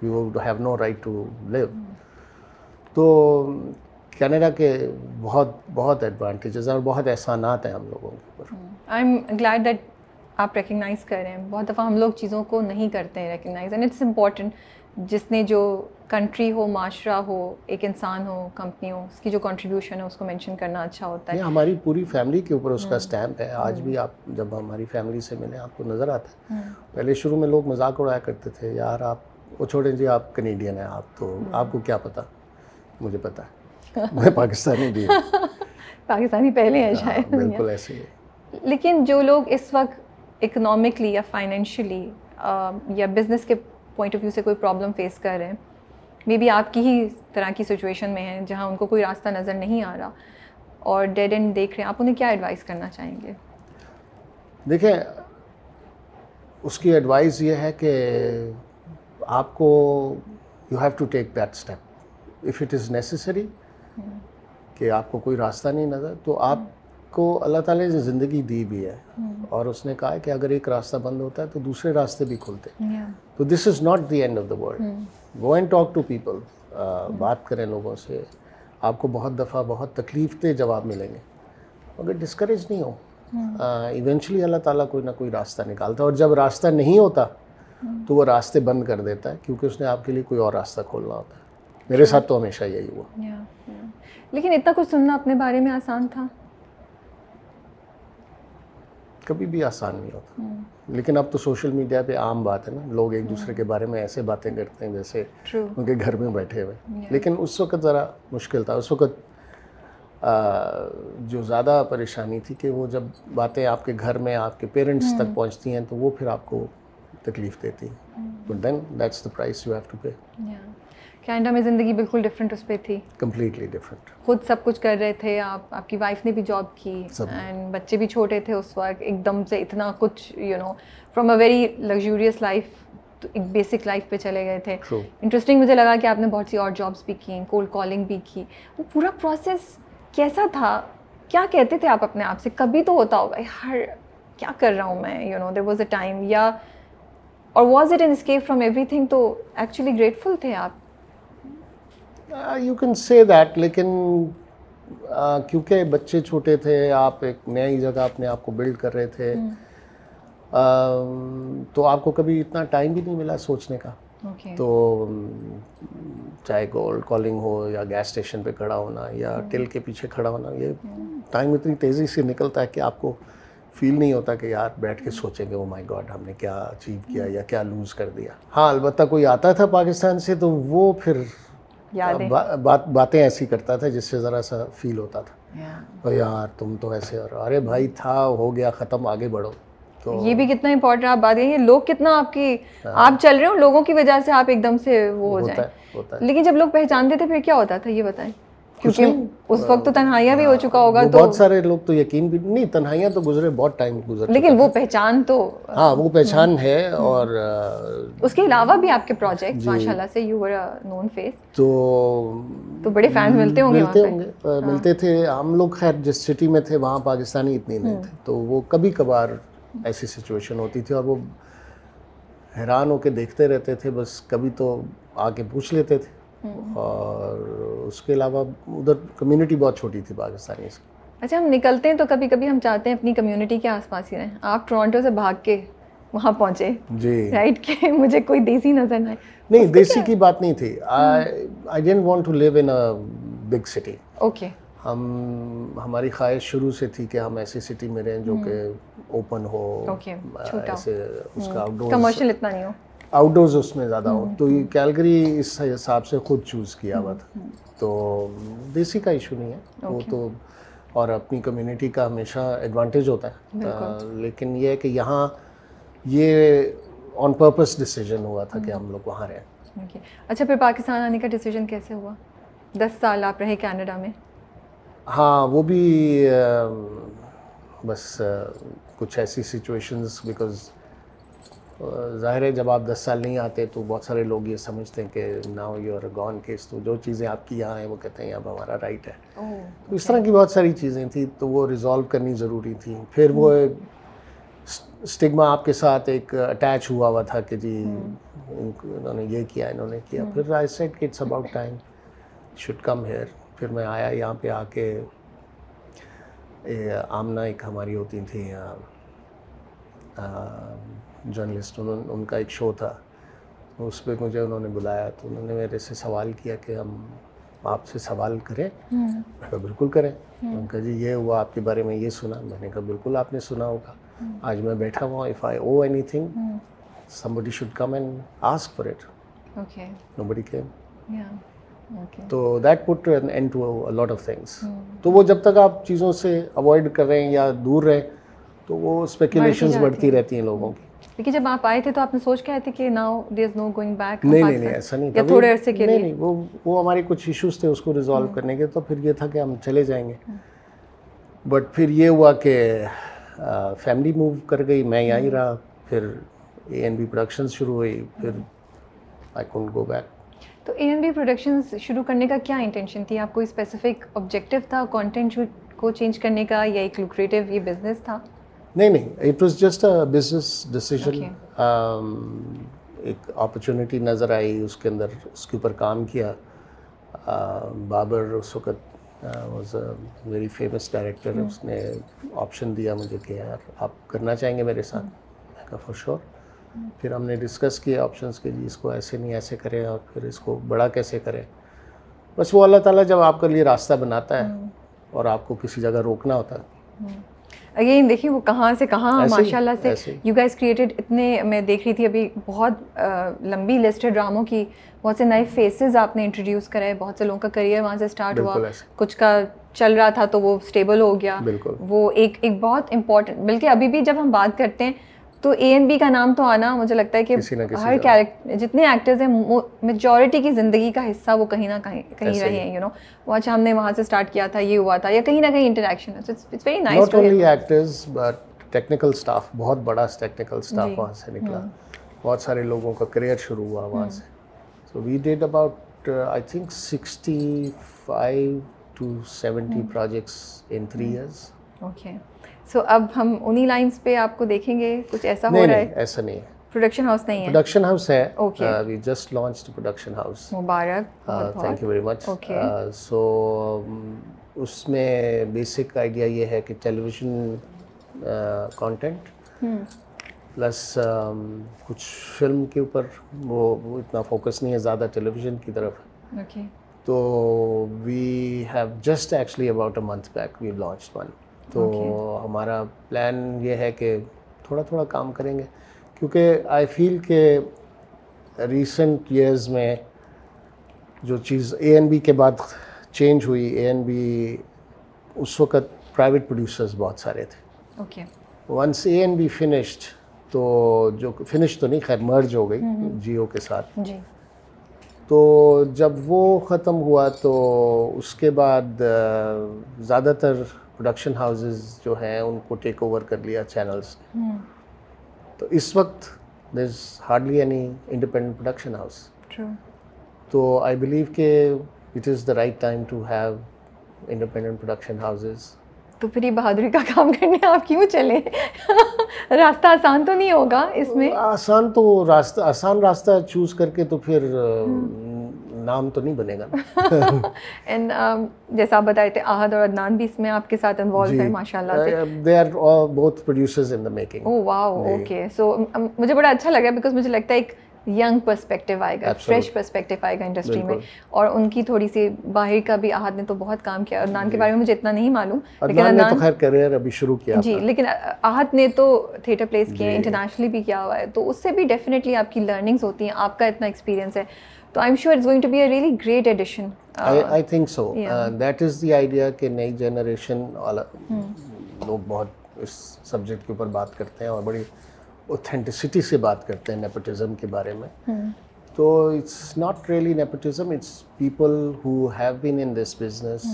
you have no right to live تو کینیڈا کے بہت بہت ایڈوانٹیجز ہیں اور بہت احسانات ہیں ہم لوگوں کے اوپر. آئی ایم گلیڈ دیٹ آپ ریکگنائز کر رہے ہیں. بہت دفعہ ہم لوگ چیزوں کو نہیں کرتے ہیں ریکگنائز اینڈ اٹس امپورٹنٹ جس نے جو کنٹری ہو معاشرہ ہو ایک انسان ہو کمپنی ہو اس کی جو کنٹریبیوشن ہے اس کو مینشن کرنا اچھا ہوتا ہے۔ ہماری پوری فیملی کے اوپر اس کا اسٹیمپ ہے۔ آج بھی آپ جب ہماری فیملی سے ملیں آپ کو نظر آتا ہے۔ پہلے شروع میں لوگ مذاق اڑایا کرتے تھے یار آپ وہ چھوڑیں جی آپ کنیڈین ہیں آپ تو آپ کو کیا پتہ مجھے پتہ ہے۔ میں پاکستانی بھی ہوں۔ پاکستانی پہلے ہیں شاید۔ بالکل ایسے ہی۔ لیکن جو لوگ اس وقت اکنامکلی یا فائنینشلی یا بزنس کے پوائنٹ آف ویو سے کوئی پرابلم فیس کر رہے ہیں مے بی آپ کی ہی طرح کی سچویشن میں ہیں جہاں ان کو کوئی راستہ نظر نہیں آ رہا اور ڈیڈ اینڈ دیکھ رہے ہیں آپ انہیں کیا ایڈوائز کرنا چاہیں گے؟ دیکھیں اس کی ایڈوائز یہ ہے کہ آپ کو you have to take that step if it is necessary کہ آپ کو کوئی راستہ نہیں نظر تو آپ کو اللہ تعالیٰ نے زندگی دی بھی ہے۔ اور اس نے کہا کہ اگر ایک راستہ بند ہوتا ہے تو دوسرے راستے بھی کھلتے۔ تو this is not the end of the world go and talk to people بات کریں لوگوں سے آپ کو بہت دفعہ بہت تکلیف دہ جواب ملیں گے مگر ڈسکریج نہیں ہو ایونچولی اللہ تعالیٰ کوئی نہ کوئی راستہ نکالتا ہے اور جب راستہ نہیں ہوتا تو وہ راستے بند کر دیتا ہے کیونکہ اس نے آپ کے لیے کوئی اور راستہ کھولنا ہوتا ہے میرے ساتھ تو ہمیشہ یہی ہوا لیکن اتنا کچھ سننا اپنے بارے میں آسان تھا کبھی بھی آسان نہیں ہوتا لیکن اب تو سوشل میڈیا پہ عام بات ہے نا۔ لوگ ایک دوسرے کے بارے میں ایسے باتیں کرتے ہیں جیسے ان کے گھر میں بیٹھے ہوئے۔ لیکن اس وقت ذرا مشکل تھا۔ اس وقت جو زیادہ پریشانی تھی کہ وہ جب باتیں آپ کے گھر میں آپ کے پیرنٹس تک پہنچتی ہیں تو وہ پھر آپ کو تکلیف دیتی۔ ہیں تو then that's the price you have to pay Canada میں زندگی بالکل ڈفرینٹ اس پہ تھی۔ کمپلیٹلی ڈفرینٹ خود سب کچھ کر رہے تھے آپ آپ کی وائف نے بھی جاب کی اینڈ بچے بھی چھوٹے تھے اس وقت ایک دم سے اتنا کچھ you know from a very luxurious life ایک بیسک لائف پہ چلے گئے تھے۔ انٹرسٹنگ مجھے لگا کہ آپ نے بہت سی اور جابس بھی کی کولڈ کالنگ بھی کی۔ وہ پورا پروسیس کیسا تھا؟ کیا کہتے تھے آپ اپنے آپ سے؟ کبھی تو ہوتا ہوگا ہر کیا کر رہا ہوں میں؟ You know there was a time یا or was it an escape from everything تو ایکچولی گریٹفل تھے آپ۔ یو کین سے دیٹ لیکن ah, کیونکہ بچے چھوٹے تھے آپ ایک نئی جگہ اپنے آپ کو بلڈ کر رہے تھے تو آپ کو کبھی اتنا ٹائم بھی نہیں ملا سوچنے کا۔ تو چاہے گولڈ کالنگ ہو یا گیس اسٹیشن پہ کھڑا ہونا یا ٹل کے پیچھے کھڑا ہونا یہ ٹائم اتنی تیزی سے نکلتا ہے کہ آپ کو فیل نہیں ہوتا کہ یار بیٹھ کے سوچیں گے وہ مائی گاڈ ہم نے کیا اچیو کیا یا کیا لوز کر دیا۔ ہاں البتہ کوئی آتا تھا پاکستان سے تو وہ پھر بات باتیں ایسی کرتا تھا جس سے ذرا سا فیل ہوتا تھا۔ یار تم تو ایسے ارے بھائی تھا ہو گیا ختم آگے بڑھو۔ یہ بھی کتنا امپورٹنٹ آپ بات یہ لوگ کتنا آپ کی ہاں۔ آپ چل رہے ہو لوگوں کی وجہ سے آپ ایک دم سے وہ ہو جائیں۔ لیکن جب لوگ پہچانتے تھے پھر کیا ہوتا تھا؟ یہ بتائیں۔ کیونکہ اس وقت تو تنہائیاں بھی ہو چکا ہوگا تو بہت سارے لوگ تو یقین بھی نہیں تنہائیاں تو گزرے بہت ٹائم گزر لیکن وہ پہچان تو ہاں وہ پہچان ہے اور اس کے علاوہ بھی آپ کے پروجیکٹ ماشاء اللہ سے یو نون فیس تو تو بڑے فینس ملتے ہوں گے ملتے ہوں گے۔ ہاں۔ ملتے تھے ہم لوگ خیر جس سٹی میں تھے وہاں پاکستانی اتنے نہیں تھے۔ تو وہ کبھی کبھار ایسی سچویشن ہوتی تھی اور وہ حیران ہو کے دیکھتے رہتے تھے بس کبھی تو آ کے پوچھ لیتے تھے۔ اور اس کے علاوہ ادھر کمیونٹی بہت چھوٹی تھی پاکستانی۔ اس کی اچھا ہم نکلتے ہیں تو کبھی کبھی ہم چاہتے ہیں اپنی کمیونٹی کے آس پاس ہی رہیں۔ آپ ٹورانٹو سے بھاگ کے وہاں پہنچے۔ جی۔ رائٹ کہ مجھے کوئی دیسی نظر نہ آئے۔ نہیں دیسی کی بات نہیں تھی۔ I didn't want to live in big city okay ہم ہماری خواہش شروع سے تھی کہ ہم ایسی سٹی میں رہیں جو کہ اوپن ہو۔ ایسے اس کا آؤٹ ڈور کمرشل اتنا نہیں ہو۔ آؤٹ ڈورز اس میں زیادہ ہو تو یہ کیلگری اس حساب سے خود چوز کیا ہوا تھا۔ تو دیسی کا ایشو نہیں ہے۔ وہ تو اور اپنی کمیونٹی کا ہمیشہ ایڈوانٹیج ہوتا ہے۔ لیکن یہ ہے کہ یہاں یہ آن پرپز ڈیسیجن ہوا تھا کہ ہم لوگ وہاں رہیں۔ اچھا پھر پاکستان آنے کا ڈیسیجن کیسے ہوا؟ دس سال آپ رہے کینیڈا میں۔ ہاں وہ بھی بس کچھ ایسی سچویشنز بیکاز ظاہر ہے جب آپ دس سال نہیں آتے تو بہت سارے لوگ یہ سمجھتے ہیں کہ now you are gone case تو جو چیزیں آپ کی یہاں ہیں وہ کہتے ہیں اب ہمارا رائٹ ہے۔ oh, تو اس طرح کی بہت ساری چیزیں تھیں تو وہ ریزالو کرنی ضروری تھیں۔ پھر وہ hmm. اسٹگما آپ کے ساتھ ایک اٹیچ ہوا ہوا تھا کہ جی hmm. انہوں نے یہ کیا انہوں نے کیا۔ hmm. پھر آئی سیٹ کہ it's about time should come here پھر میں آیا یہاں پہ آ کے آمنا ایک ہماری ہوتی تھیں جرنلسٹ انہوں ان کا ایک شو تھا۔ اس پہ مجھے انہوں نے بلایا۔ تو انہوں نے میرے سے سوال کیا کہ ہم آپ سے سوال کریں۔ میں کہا بالکل کریں۔ ان کا جی یہ ہوا آپ کے بارے میں یہ سنا۔ میں نے کہا بالکل آپ نے سنا ہوگا۔ آج میں بیٹھا ہوا if I owe anything somebody should come and ask for it nobody came تو that put end to lot of things تو وہ جب تک آپ چیزوں سے اوائڈ کر رہے ہیں یا دور رہیں تو وہ اسپیکولیشنز بڑھتی رہتی ہیں لوگوں کی۔ لیکن جب آپ آئے تھے تو آپ نے سوچ کے آئے تھے کہ now there is no going back نہیں نہیں ایسا نہیں یا تھوڑے عرصے کے لیے؟ نہیں وہ وہ ہمارے کچھ ایشوز تھے اس کو ریزالو ہاں۔ کرنے کے تو پھر یہ تھا کہ ہم چلے جائیں گے۔ ہاں۔ بٹ پھر یہ ہوا کہ فیملی موو کر گئی میں یہاں ہی ہاں۔ رہا۔ پھر اے این بی پروڈکشنز شروع ہوئی پھر آئی کونٹ گو بیک تو اے این بی پروڈکشنز شروع کرنے کا کیا انٹینشن تھی؟ آپ کو اسپیسیفک آبجیکٹیو تھا کانٹینٹ کو چینج کرنے کا یا ایک لوکریٹیو یہ بزنس تھا؟ نہیں نہیں it was just a business decision ایک اپرچونیٹی نظر آئی اس کے اندر اس کے اوپر کام کیا۔ um, بابر اس وقت was a very famous director اس نے آپشن دیا مجھے کہ یار آپ کرنا چاہیں گے میرے ساتھ؟ hmm. میں کہا فور شور hmm. پھر ہم نے ڈسکس کیا آپشنس کے لیے اس کو ایسے نہیں ایسے کریں اور پھر اس کو بڑا کیسے کریں؟ بس وہ اللہ تعالیٰ جب آپ کے لیے راستہ بناتا ہے hmm. اور آپ کو کسی جگہ روکنا ہوتا ہے اگین دیکھیے وہ کہاں سے کہاں ماشاء اللہ سے یو گیز کریٹڈ اتنے میں دیکھ رہی تھی ابھی بہت لمبی لسٹ ہے ڈراموں کی۔ بہت سے نئے فیسز آپ نے انٹروڈیوس کرائے بہت سے لوگوں کا کریئر وہاں سے اسٹارٹ ہوا۔ کچھ کا چل رہا تھا تو وہ اسٹیبل ہو گیا۔ وہ ایک ایک بہت امپورٹنٹ بلکہ ابھی بھی جب ہم بات کرتے ہیں تو اے این بی کا نام تو آنا مجھے لگتا ہے کہ ہر کیریکٹر جتنے ایکٹرز ہیں میجورٹی کی زندگی کا حصہ وہ کہیں نہ کہیں کہیں رہے ہیں یو نو وہ اچھا ہم نے وہاں سے اسٹارٹ کیا تھا یہ ہوا تھا یا کہیں نہ کہیں انٹریکشن ٹیکنیکل اسٹاف بہت بڑا ٹیکنیکل جی۔ اسٹاف وہاں سے نکلا۔ ہاں۔ بہت سارے لوگوں کا کریئر شروع ہوا وہاں ہاں۔ سے۔ So we did about I think sixty five to seventy projects in three years okay so اب ہم انہی لائنس پہ آپ کو دیکھیں گے کچھ ایسا ہو رہا ہے ایسا نہیں ہے پروڈکشن ہاؤس نہیں ہے پروڈکشن ہاؤس ہے Okay. We just launch production house Mubarak thank you very much. So اس میں بیسک آئیڈیا یہ ہے کہ ٹیلی ویژن کانٹینٹ پلس کچھ فلم کے اوپر وہ اتنا فوکس نہیں ہے زیادہ ٹیلی ویژن کی طرف اوکے تو we have just actually about a month back we launch one تو ہمارا پلان یہ ہے کہ تھوڑا تھوڑا کام کریں گے۔ کیونکہ آئی فیل کہ ریسنٹ ایئرز میں جو چیز اے این بی کے بعد چینج ہوئی اے این بی اس وقت پرائیویٹ پروڈیوسرز بہت سارے تھے۔ Okay once A and B finished تو جو فنش تو نہیں خیر مرج ہو گئی جیو کے ساتھ۔ جی۔ تو جب وہ ختم ہوا تو اس کے بعد زیادہ تر پروڈکشن ہاؤسز جو ہیں ان کو ٹیک اوور کر لیا چینلس تو اس وقت there is hardly any independent production house تو آئی بلیو کہ it is the right time to have independent production houses تو پھر یہ بہادری کا کام کرنے آپ کیوں چلے؟ راستہ آسان تو نہیں ہوگا اس میں؟ آسان تو راستہ آسان راستہ چوز کر کے تو پھر نام تو نہیں بنے گا اینڈ جیسا آپ بتائے تھے آہد اور عدنان بھی اس میں آپ کے ساتھ انوالو ہے ماشاء اللہ they are both producers in the making oh wow okay so مجھے بڑا اچھا لگا بیکاز مجھے لگتا ہے ایک ینگ پرسپیکٹیو آئے گا فریش پرسپیکٹیو آئے گا انڈسٹری میں۔ اور ان کی تھوڑی سی باہر کا بھی آہد نے تو بہت کام کیا۔ عدنان کے بارے میں مجھے اتنا نہیں معلوم لیکن عدنان تو خیر کریئر ابھی شروع کیا جی لیکن آہد نے تو تھیٹر پلیس کیے ہیں انٹرنیشنلی بھی کیا ہوا ہے۔ تو اس سے بھی ڈیفینیٹلی آپ کی لرننگس ہوتی ہیں آپ کا اتنا ایکسپیرینس ہے۔ تو I am sure it's going to be a really great addition I think so that is the idea کہ نئی جنریشن لوگ بہت اس سبجیکٹ کے اوپر بات کرتے ہیں اور بڑی اوتھینٹسٹی سے بات کرتے ہیں نیپوٹزم کے بارے میں. تو it's not really nepotism it's people who have been in this business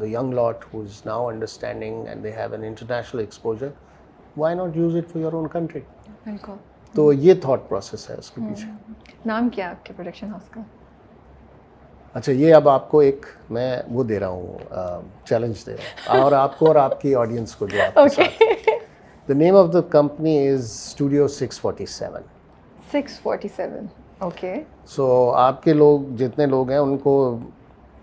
the young lot who is now understanding and they have an international exposure why not use it for your own country بالکل تو یہ تھاٹ پروسیس ہے اس کے پیچھے۔ نام کیا آپ کے پروڈکشن ہاؤس کا؟ اچھا یہ اب آپ کو ایک میں وہ دے رہا ہوں چیلنج دے رہا ہوں۔ اور آپ کو اور آپ کی آڈینس کو جو the name of the company is studio six forty seven six forty seven okay so آپ کے لوگ جتنے لوگ ہیں ان کو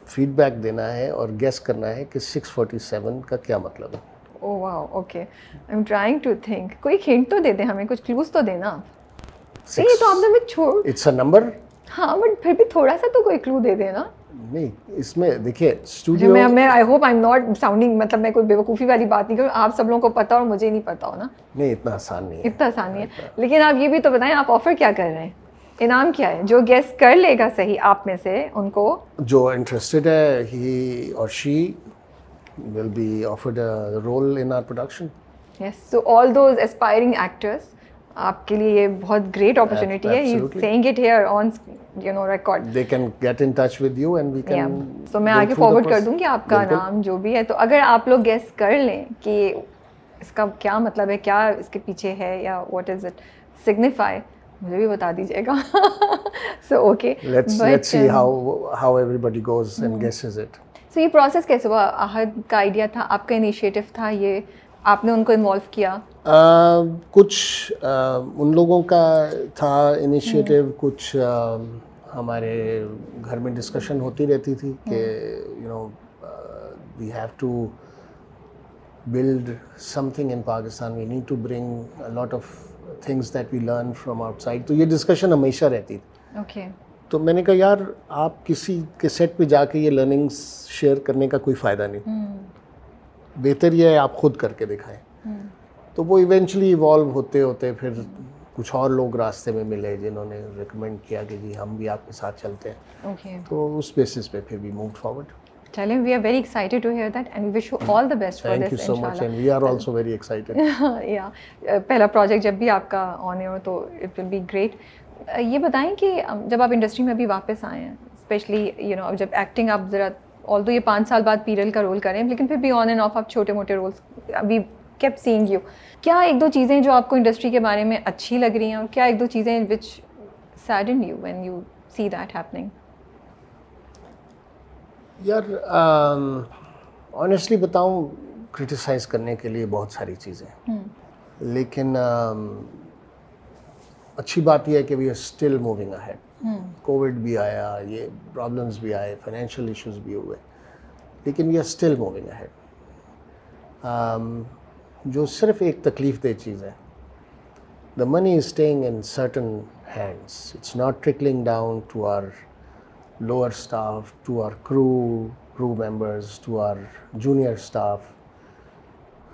فیڈ بیک دینا ہے اور گیس کرنا ہے کہ سکس فورٹی سیون کا کیا مطلب ہے۔ او wow okay I'm trying to think کوئی ہنٹ تو دے دیں ہمیں کچھ کلوز تو دینا یہ تو آپ نے ہمیں چھوڑ اٹس اے نمبر ہاں بٹ پھر بھی تھوڑا سا تو کوئی کلو دے دینا نہیں اس میں دیکھیے اسٹوڈیو میں میں I hope I'm not sounding مطلب میں کوئی بیوقوفی والی بات نہیں کروں آپ سب لوگوں کو پتا اور مجھے نہیں پتا ہو نا نہیں اتنا آسان نہیں اتنا آسان نہیں ہے لیکن آپ یہ بھی تو بتائیں آپ آفر کیا کر رہے ہیں انعام کیا ہے جو گیس کر لے گا صحیح آپ میں سے ان کو جو انٹرسٹڈ ہے ہی اور she will be offered role in our production yes so all those aspiring actress آپ کے لیے یہ بہت گریٹ اپرچونیٹی ہے you seeing it here on you know record they can get in touch with you and we can so میں آگے فارورڈ کر دوں گی آپ کا نام جو بھی ہے تو اگر آپ لوگ گیس کر لیں کہ اس کا کیا مطلب ہے کیا اس کے پیچھے ہے یا واٹ از اٹ سگنیفائی مجھے بھی بتا دیجیے گا so okay how everybody goes and guesses it so یہ پروسیس کیسے ہوا؟ احد کا آئیڈیا تھا آپ کا انیشیٹو تھا یہ آپ نے ان کو انوالو کیا؟ کچھ ان لوگوں کا تھا انیشیٹو کچھ ہمارے گھر میں ڈسکشن ہوتی رہتی تھی کہ you know we have to build something in Pakistan we need to bring lot of things that we learn from outside تو یہ ڈسکشن ہمیشہ رہتی تھی۔ اوکے تو میں نے کہا یار آپ کسی کے سیٹ پہ جا کے یہ لرننگس شیئر کرنے کا کوئی فائدہ نہیں. بہتر یہ ہے آپ خود کر کے دکھائیں۔ تو وہ ایونچولی ایوالو ہوتے ہوتے پھر کچھ اور لوگ راستے میں ملے جنہوں نے ریکمینڈ کیا کہ جی ہم بھی آپ کے ساتھ چلتے ہیں۔ تو اس بیسس پہ پھر بھی موو فارورڈ چلیں we are very excited to hear that and wish you all the best for this so much and we are also very excited یا پہلا پروجیکٹ جب بھی آپ کا آن ہو تو اٹ ول بی گریٹ یہ بتائیں کہ جب آپ انڈسٹری میں ابھی واپس آئے ہیں اسپیشلی یو نو جب ایکٹنگ آپ ذرا آل دو یہ پانچ سال بعد پیریل کا رول کریں لیکن پھر بھی آن اینڈ آف آپ چھوٹے موٹے رولس ابھی کیپ سینگ یو کیا ایک دو چیزیں جو آپ کو انڈسٹری کے بارے میں اچھی لگ رہی ہیں اور کیا ایک دو چیزیں which sudden you when you see that happening یار آنیسٹلی بتاؤں کرٹیسائز کرنے کے لیے بہت ساری چیزیں لیکن اچھی بات یہ ہے کہ we are still moving ahead Covid بھی آیا یہ پرابلمس بھی آئے فائنینشیل ایشوز بھی ہوئے لیکن we are still moving ahead جو صرف ایک تکلیف دہ چیز ہے the money is staying in certain hands it's not trickling down to our lower staff to our crew crew members to our junior staff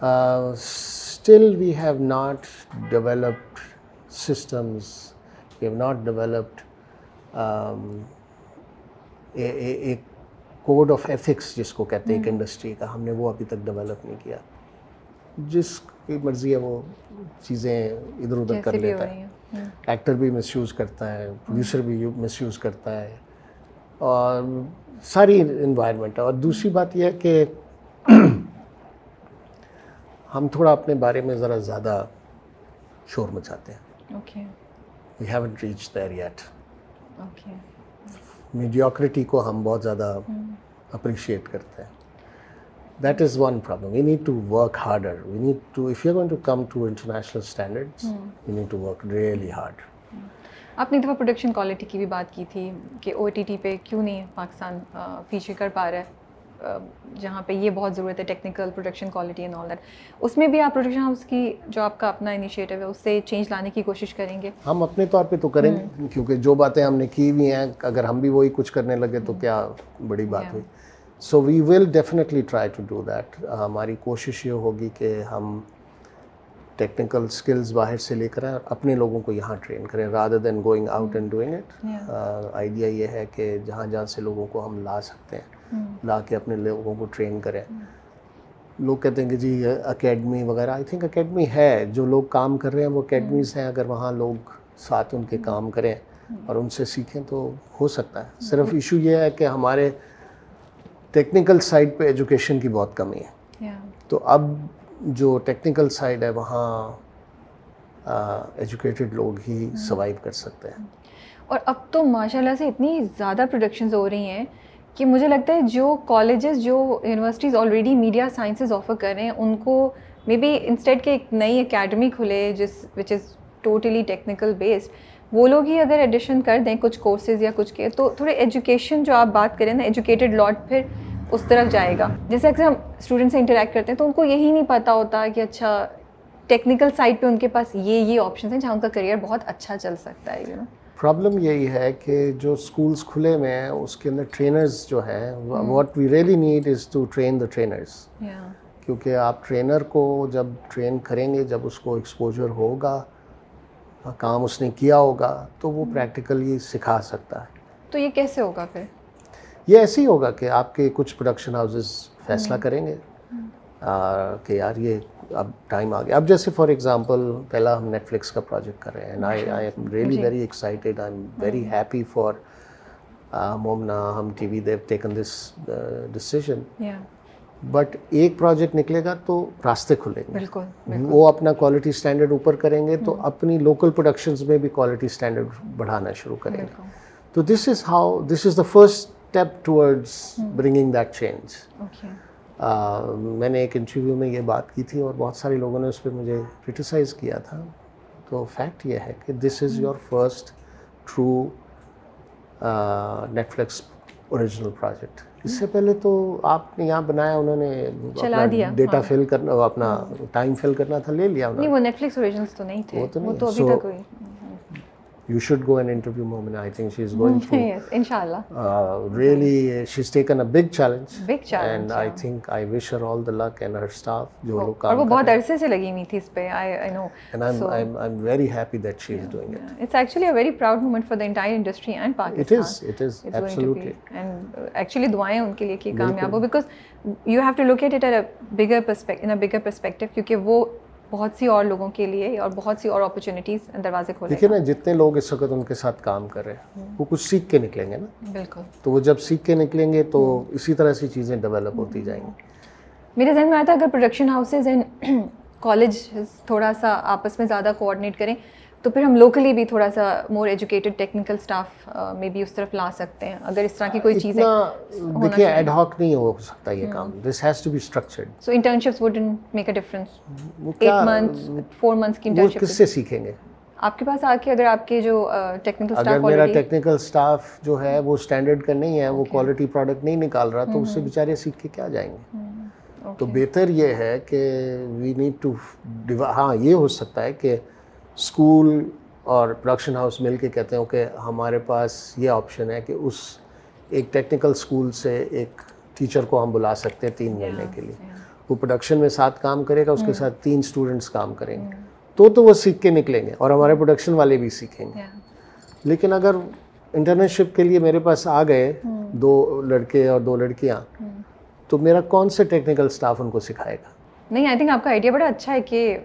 still we have not developed systems. We have not developed um, ایک کوڈ آف ایتھکس جس کو کہتے ہیں ایک انڈسٹری کا۔ ہم نے وہ ابھی تک ڈیولپ نہیں کیا۔ جس کی مرضی ہے وہ چیزیں ادھر ادھر کر لیتا ہے۔ ایکٹر بھی مس یوز کرتا ہے پروڈیوسر بھی مس یوز کرتا ہے۔ اور ساری انوائرمنٹ ہے۔ اور دوسری بات یہ ہے کہ ہم تھوڑا اپنے بارے میں ذرا زیادہ شور مچاتے ہیں۔ We haven't reach there yet mediocrity کو ہم بہت زیادہ اپریشیٹ کرتے ہیں that is one problem we need to work harder we need to if you going to come to international standard we need to work really hard آپ نے ایک دفعہ پروڈکشن کوالٹی کی بھی بات کی تھی کہ او ٹی ٹی پہ کیوں نہیں پاکستان فیچر کر پا رہا ہے جہاں پہ یہ بہت ضرورت ہے technical production quality and all that اس میں بھی آپ پروڈکشن ہاؤس کی جو آپ کا اپنا انیشیٹو ہے اس سے چینج لانے کی کوشش کریں گے؟ ہم اپنے طور پہ تو کریں گے کیونکہ جو باتیں ہم نے کی ہوئی ہیں اگر ہم بھی وہی کچھ کرنے لگے تو کیا بڑی بات ہوئی۔ So we will definitely try to do that ہماری کوشش یہ ہوگی کہ ہم ٹیکنیکل اسکلز باہر سے لے کر آئیں اپنے لوگوں کو یہاں ٹرین کریں rather than going out and doing it idea یہ ہے کہ جہاں جہاں سے لوگوں کو ہم لا سکتے ہیں۔ لا کے اپنے لوگوں کو ٹرین کریں۔ لوگ کہتے ہیں کہ جی اکیڈمی وغیرہ۔ آئی تھنک اکیڈمی ہے۔ جو لوگ کام کر رہے ہیں وہ اکیڈمیز ہیں۔ اگر وہاں لوگ ساتھ ان کے کام کریں اور ان سے سیکھیں تو ہو سکتا ہے۔ صرف ایشو یہ ہے کہ ہمارے ٹیکنیکل سائڈ پہ ایجوکیشن کی بہت کمی ہے۔ تو اب جو ٹیکنیکل سائڈ ہے وہاں ایجوکیٹڈ لوگ ہی سروائیو کر سکتے ہیں۔ اور اب تو ماشاء اللہ سے اتنی زیادہ پروڈکشنز ہو رہی ہیں کہ مجھے لگتا ہے جو کالجز جو universities already media sciences offer کر رہے ہیں، ان کو مے بی انسٹیڈ کے ایک نئی اکیڈمی کھلے، جس وچ از ٹوٹلی ٹیکنیکل بیسڈ وہ لوگ ہی اگر ایڈیشن کر دیں کچھ کورسز یا کچھ کے تو تھوڑے ایجوکیشن جو آپ بات کریں نا ایجوکیٹڈ لاٹ پھر اس طرف جائے گا۔ جیسے اکثر ہم اسٹوڈنٹ سے انٹریکٹ کرتے ہیں تو ان کو یہی نہیں پتہ ہوتا کہ اچھا ٹیکنیکل سائڈ پہ ان کے پاس یہ یہ آپشنس ہیں جہاں ان کا کریئر بہت اچھا چل سکتا ہے یو نو پرابلم یہی ہے کہ جو اسکولس کھلے ہوئے ہیں اس کے اندر ٹرینرز جو ہیں what we really need is to train the trainers کیونکہ آپ ٹرینر کو جب ٹرین کریں گے جب اس کو ایکسپوجر ہوگا کام اس نے کیا ہوگا تو وہ پریکٹیکلی سکھا سکتا ہے۔ تو یہ کیسے ہوگا پھر؟ یہ ایسے ہی ہوگا کہ آپ کے کچھ پروڈکشن ہاؤسز فیصلہ کریں گے کہ یار یہ اب ٹائم آ گیا۔ اب جیسے فار ایگزامپل پہلا ہم نیٹ فلکس کا پروجیکٹ کر رہے ہیں I I'm really very excited I'm very happy for Momina ہم T we they've taken this decision but ایک پروجیکٹ نکلے گا تو راستے کھلیں گے وہ اپنا کوالٹی اسٹینڈرڈ اوپر کریں گے تو اپنی لوکل پروڈکشنز میں بھی کوالٹی اسٹینڈرڈ بڑھانا شروع کریں گے۔ تو this is how this is the first step towards bringing that change میں نے ایک انٹرویو میں یہ بات کی تھی اور بہت سارے لوگوں نے اس پہ مجھے کرٹیسائز کیا تھا۔ تو فیکٹ یہ ہے کہ this is your first true Netflix original project اس سے پہلے تو آپ نے یہاں بنایا انہوں نے ڈیٹا فل کرنا اپنا ٹائم فل کرنا تھا لے لیا نہیں وہ نیٹ فلکس اوریجنلس تو نہیں تھے وہ تو ابھی تک you should go and interview Momin I think she is going to yes انشاءاللہ really she is taken a big challenge big challenge and I think I wish her all the luck and her staff جو لوگ کام کر رہے ہیں وہ بہت عرصے سے لگی ہوئی تھی اس پہ I I know and I'm I'm I'm very happy that she is doing it it's actually a very proud moment for the entire industry and Pakistan it is it is absolutely and actually دعائیں ان کے لیے کہ کامیاب ہو because you have to look at it a bigger perspective in a bigger perspective کیونکہ وہ بہت سی اور لوگوں کے لیے اور بہت سی اور اپرچونیٹیز دروازے کھولے دیکھیے نا جتنے لوگ اس وقت ان کے ساتھ کام کر رہے ہیں وہ کچھ سیکھ کے نکلیں گے نا۔ بالکل۔ تو وہ جب سیکھ کے نکلیں گے تو اسی طرح سی چیزیں ڈیولپ ہوتی جائیں گی۔ میرے ذہن میں آتا ہے اگر پروڈکشن ہاؤسز اینڈ کالج تھوڑا سا آپس میں زیادہ کوآڈینیٹ کریں تو پھر ہم لوکلی بھی تھوڑا سا مور ایجوکیٹڈ ٹیکنیکل اسٹاف میں بھی اس طرف لا سکتے ہیں۔ اگر اس طرح کی کوئی چیز دیکھیے ایڈ ہاک نہیں ہو سکتا یہ کام۔ This has to be structured so internships would make a difference eight months four months کی انٹرنشپ کس سے سیکھیں گے؟ آپ کے پاس آ کے اگر آپ کے جو ٹیکنیکل اگر میرا ٹیکنیکل اسٹاف جو ہے وہ اسٹینڈرڈ کا نہیں ہے وہ کوالٹی پروڈکٹ نہیں نکال رہا تو اس سے بیچارے سیکھ کے کیا جائیں گے؟ تو بہتر یہ ہے کہ وی نیڈ ٹو ہاں یہ ہو سکتا ہے کہ اسکول اور پروڈکشن ہاؤس مل کے کہتے ہیں کہ ہمارے پاس یہ آپشن ہے کہ اس ایک ٹیکنیکل اسکول سے ایک ٹیچر کو ہم بلا سکتے ہیں تین مہینے کے لیے۔ وہ پروڈکشن میں ساتھ کام کرے گا اس کے ساتھ تین اسٹوڈنٹس کام کریں گے۔ تو تو وہ سیکھ کے نکلیں گے اور ہمارے پروڈکشن والے بھی سیکھیں گے۔ لیکن اگر انٹرنشپ کے لیے میرے پاس آ گئے دو لڑکے اور دو لڑکیاں تو میرا کون سے ٹیکنیکل اسٹاف ان کو سکھائے گا؟ نہیں آئی تھنک آپ کا آئیڈیا بڑا اچھا ہے کہ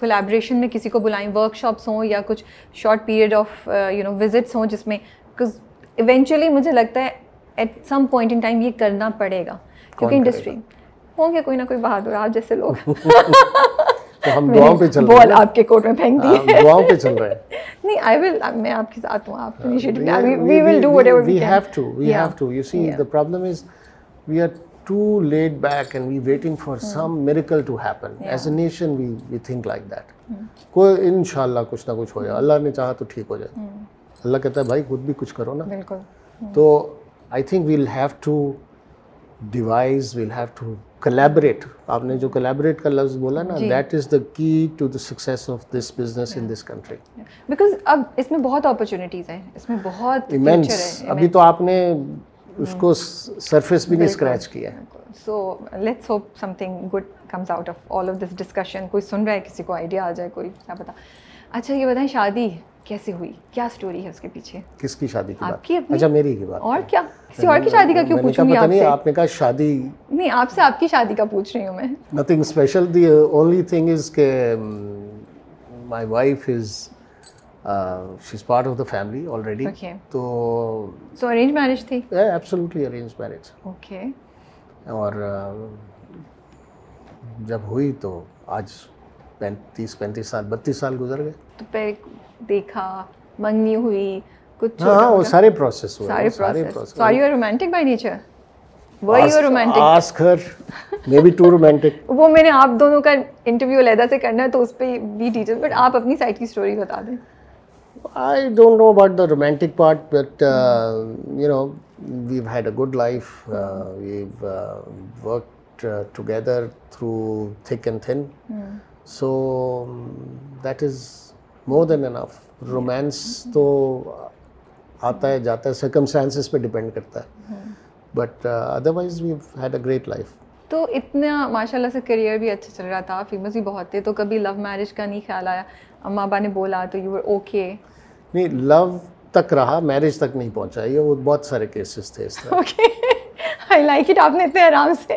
کولیبریشن میں کسی کو بلائیں ورک شاپس ہوں یا کچھ short period of you know visits ہوں جس میں بکاز ایونچولی مجھے لگتا ہے at some point in time یہ کرنا پڑے گا کیونکہ انڈسٹری ہوں گے کوئی نہ کوئی بہادر آپ جیسے لوگ۔ ہم دعاؤں پہ چل بال آپ کے کوٹ میں پھینک دیے دعاؤں پہ چل رہے ہیں۔ نہیں آئی ول میں آپ کے ساتھ ہوں آپ initiative we will do whatever we have to we have to you see the problem is we are too late back and we waiting for some miracle to happen as a nation we we think like that کوئی ان شاء اللہ کچھ نہ کچھ ہو جائے اللہ نے چاہا تو ٹھیک ہو جائے. اللہ کہتا ہے بھائی خود بھی کچھ کرو نا. بالکل. تو I think we'll have to devise we'll have to collaborate آپ نے جو کلیبریٹ کا لفظ بولا نا that is the key to the success of this business in this country because اب اس میں بہت اپرچونیٹیز ہیں. اس میں بہت ابھی تو آپ نے اس کو سرفیس بھی نہیں اسکریچ کیا. So let's hope something good comes out of all of this discussion کوئی سن رہا ہے کسی کو آئیڈیا آ جائے کوئی کیا پتا. اچھا یہ بتائیں شادی کیسے ہوئی؟ کیا اسٹوری ہے اس کے پیچھے؟ کس کی شادی کی آپ کی اچھا میری کی بات. اور کیا؟ کسی اور کی شادی کا کیوں پوچھوں گی آپ سے؟ آپ نے کہا شادی نہیں آپ سے آپ کی شادی کا پوچھ رہی ہوں میں۔ Nothing special the only thing is کہ my wife is she is part of the family already تو سو ارینج میرج تھی ایبسلیٹلی ارینج میرج اوکے اور جب ہوئی تو آج پینتیس پینتیس سال بتیس سال گزر گئے تو پھر دیکھا منگنی ہوئی کچھ ہاں وہ سارے پروسیس ہوئے سارے process are you romantic by nature وہ میں نے آپ دونوں کا انٹرویو علیحدہ سے کرنا ہے تو اس پہ بھی ڈیٹیل بٹ آپ اپنی سائڈ کی اسٹوری بتا دیں I don't know about the romantic part but you know we've had a good life we've work together through thick and thin so that is more than enough romance تو آتا ہے جاتا ہے سرکمسٹانسز پہ ڈپینڈ کرتا ہے but otherwise we've had a great life تو اتنا ماشاء اللہ سے کیریئر بھی اچھا چل رہا تھا فیمس بھی بہت تھے تو کبھی لو میرج کا نہیں خیال آیا اماں ابا نے بولا تو یو ار اوکے نہیں لو تک رہا میرج تک نہیں پہنچا یہ وہ بہت سارے کیسز تھے اس طرح۔ آئی لائک اٹ آپ نے اتنے آرام سے۔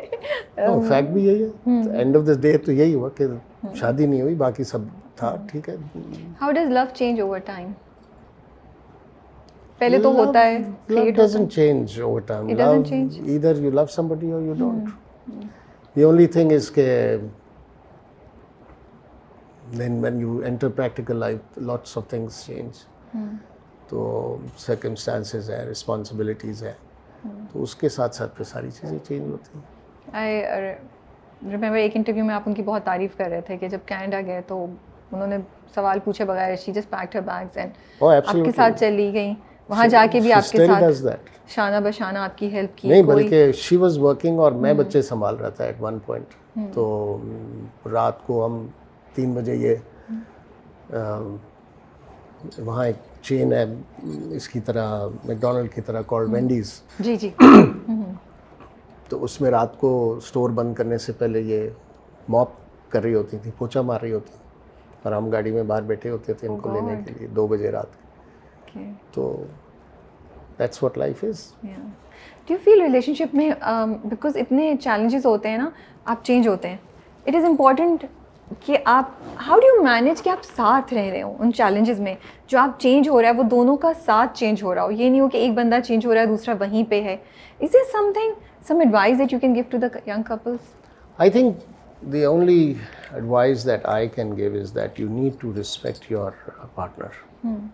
فیکٹ بھی یہی ہے۔ اینڈ آف دا ڈے تو یہی ہوا کہ شادی نہیں ہوئی باقی سب تھا ٹھیک ہے۔ How does love change over time پہلے تو ہوتا ہے love doesn't change over time love either you love somebody or you don't the only thing is کہ then when you enter practical life lots of things change. تو سرکمسٹانسز ہیں رسپانسبلٹیز ہیں تو اس کے ساتھ ساتھ پھر ساری چیزیں چینج ہوتی ہیں۔ آئی ریمبر ایک انٹرویو میں آپ ان کی بہت تعریف کر رہے تھے کہ جب کینیڈا گئے تو انہوں نے سوال پوچھے بغیر she just packed her bags and آپ کے ساتھ چلی گئی وہاں جا کے بھی آپ کے ساتھ شانہ بشانہ آپ کی ہیلپ کی نہیں بلکہ شی واز ورکنگ اور میں بچے سنبھال رہا تھا ایٹ ون پوائنٹ تو رات کو ہم تین بجے یہ وہاں ایک چین ہے اس کی طرح میکڈونلڈ کی طرح کال وینڈیز جی جی۔ تو اس میں رات کو اسٹور بند کرنے سے پہلے یہ موپ کر رہی ہوتی تھی پوچھا مار رہی ہوتی اور ہم گاڑی میں باہر بیٹھے ہوتے تھے ان کو لینے کے لیے دو بجے رات۔ تو that's what life is do you feel relationship میں بیکاز اتنے چیلنجز ہوتے ہیں نا آپ چینج ہوتے ہیں۔ اٹ از امپورٹنٹ کہ آپ ہاؤ ڈو یو مینیج کہ آپ ساتھ رہ رہے ہوں ان چیلنجز میں؟ جو آپ چینج ہو رہا ہے وہ دونوں کا ساتھ چینج ہو رہا ہو۔ یہ نہیں ہو کہ ایک بندہ چینج ہو رہا ہے دوسرا وہیں پہ ہے۔ Is it something some advice that you can give to the young couples I think the only advice that I can give is that you need to respect your uh, partner,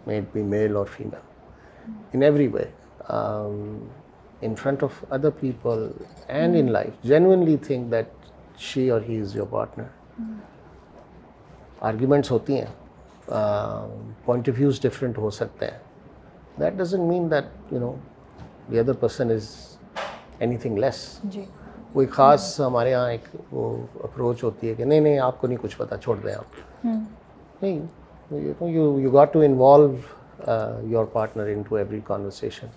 may it be male or female, in every way, um, in front of other people and in life. Genuinely think that she or arguments ہوتی ہیں پوائنٹ آف ویوز ڈفرینٹ ہو سکتے ہیں۔ That doesn't mean that you know the other person is anything less کوئی خاص ہمارے یہاں ایک وہ اپروچ ہوتی ہے کہ نہیں نہیں آپ کو نہیں کچھ پتا چھوڑ دیں آپ۔ نہیں you you got to involve your partner into every conversation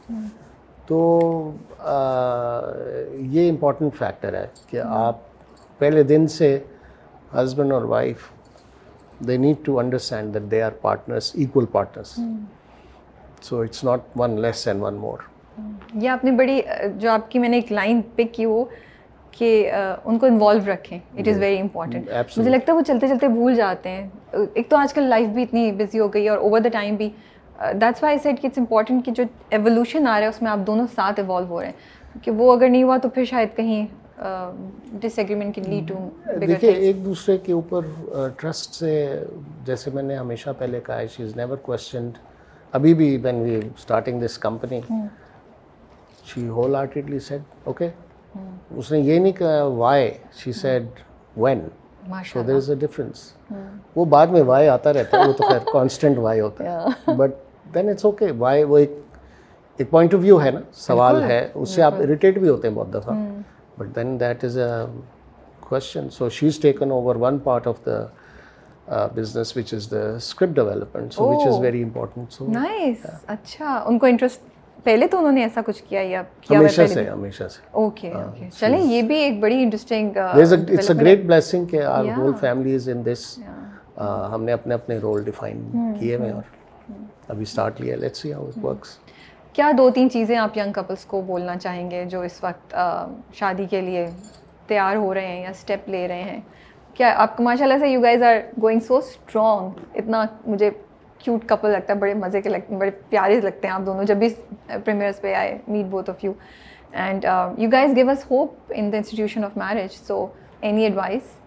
تو یہ امپورٹنٹ فیکٹر ہے کہ آپ پہلے دن سے ہسبینڈ اور wife they need to understand that they are partners, equal partners. Hmm. So it's not one less and one more. یہ آپ نے بڑی جو آپ کی میں نے ایک لائن پک کی وہ کہ ان کو انوالو رکھیں اٹ از ویری امپورٹنٹ مجھے لگتا ہے وہ چلتے چلتے بھول جاتے ہیں ایک تو آج کل لائف بھی اتنی بزی ہو گئی اور اوور دا ٹائم بھی دیٹس وائی سیٹ کہ اٹس امپورٹنٹ کہ جو ایولیوشن آ رہا ہے اس میں آپ دونوں ساتھ ایوالو ہو رہے ہیں کہ وہ اگر نہیں ہوا تو پھر شاید کہیں disagreement can lead to دیکھیں ایک دوسرے کے اوپر ٹرسٹ سے جیسے میں نے ہمیشہ پہلے کہا ہے شی از نیور کوشچنڈ ابھی بھی when we starting this company she wholeheartedly said okay اس نے یہ نہیں کہا why she said when so there is a difference وہ بعد میں وائی آتا رہتا ہے وہ تو خیر کانسٹنٹ وائی ہوتا ہے but then it's okay why وہ ایک ایک پوائنٹ آف ویو ہے نا سوال ہے اس سے آپ اریٹیٹ بھی ہوتے ہیں بہت دفعہ But then that is a question. So she's taken over one part of the uh, business, which is the script development, so oh, which is very important. So nice. اچھا ان کو انٹرسٹ پہلے تو انہوں نے ایسا کچھ کیا یا کیا ہمیشہ سے ہمیشہ سے اوکے اوکے چلیں یہ بھی ایک بڑی interesting it's a great blessing کہ our whole family is in this ہم نے اپنے اپنے رول ڈیفائن کیے ہوئے اور ابھی اسٹارٹ لیا let's see how it works کیا دو تین چیزیں آپ ینگ کپلس کو بولنا چاہیں گے جو اس وقت شادی کے لیے تیار ہو رہے ہیں یا اسٹیپ لے رہے ہیں؟ کیا آپ ماشاء اللہ سے you guys are going so strong اتنا مجھے کیوٹ کپل لگتا ہے بڑے مزے کے لگتے ہیں بڑے پیارے لگتے ہیں آپ دونوں جب بھی پریمیئرس پہ آئے meet both of you and you guys give us hope in the institution of marriage so any advice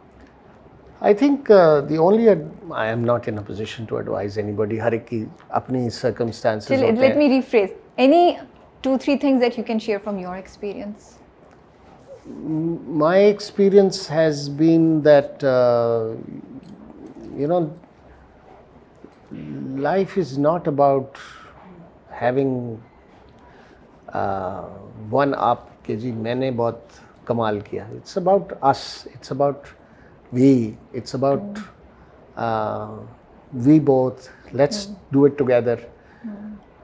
I think the only I'm not in position to advise anybody ہر ایک کی اپنی circumstance let me rephrase any two three things that you can share from your experience my experience has been that you know life is not about having one آپ کہ جی میں نے بہت کمال کیا it's about us it's about we it's about we both let's do it together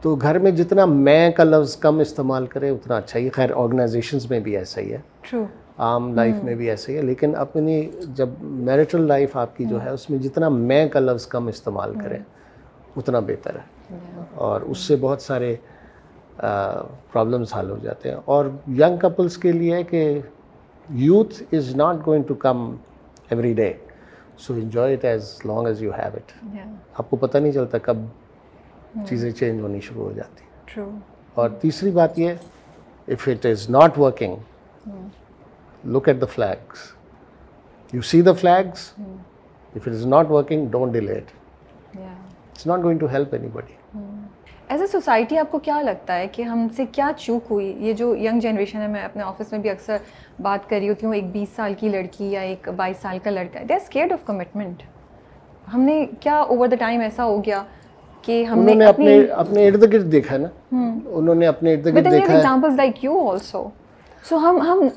تو گھر میں جتنا میں کا لفظ کم استعمال کرے اتنا اچھا ہی خیر آرگنائزیشنز میں بھی ایسا ہی ہے۔ عام لائف hmm. میں بھی ایسا ہی ہے۔ لیکن اپنی جب میرٹل لائف آپ کی hmm. جو ہے اس میں جتنا میں کا لفظ کم استعمال hmm. کریں اتنا بہتر ہے۔ Yeah. اور اس سے بہت سارے پرابلمس حل ہو جاتے ہیں۔ اور ینگ کپلس کے لیے کہ youth is not going to come every day so enjoy it as long as you have it آپ کو پتہ نہیں چلتا کب Hmm. چیزیں چینج ہونی شروع ہو جاتی ہیں۔ اور تیسری بات یہ if it is not working look at the flags you see the flags if it is not working don't delay it it's not going to help anybody as a society آپ کو کیا لگتا ہے کہ ہم سے کیا چوک ہوئی؟ یہ جو ینگ جنریشن ہے میں اپنے آفس میں بھی اکثر بات کر رہی ہوتی ہوں ایک بیس سال کی لڑکی یا ایک بائیس سال کا لڑکا ہے they are scared of commitment ہم نے کیا اوور دا ٹائم ایسا ہو گیا کہ ہم نے اپنے اپنے ارد گرد دیکھا نا؟ انہوں نے اپنے ارد گرد دیکھا examples like you also so ہم ہم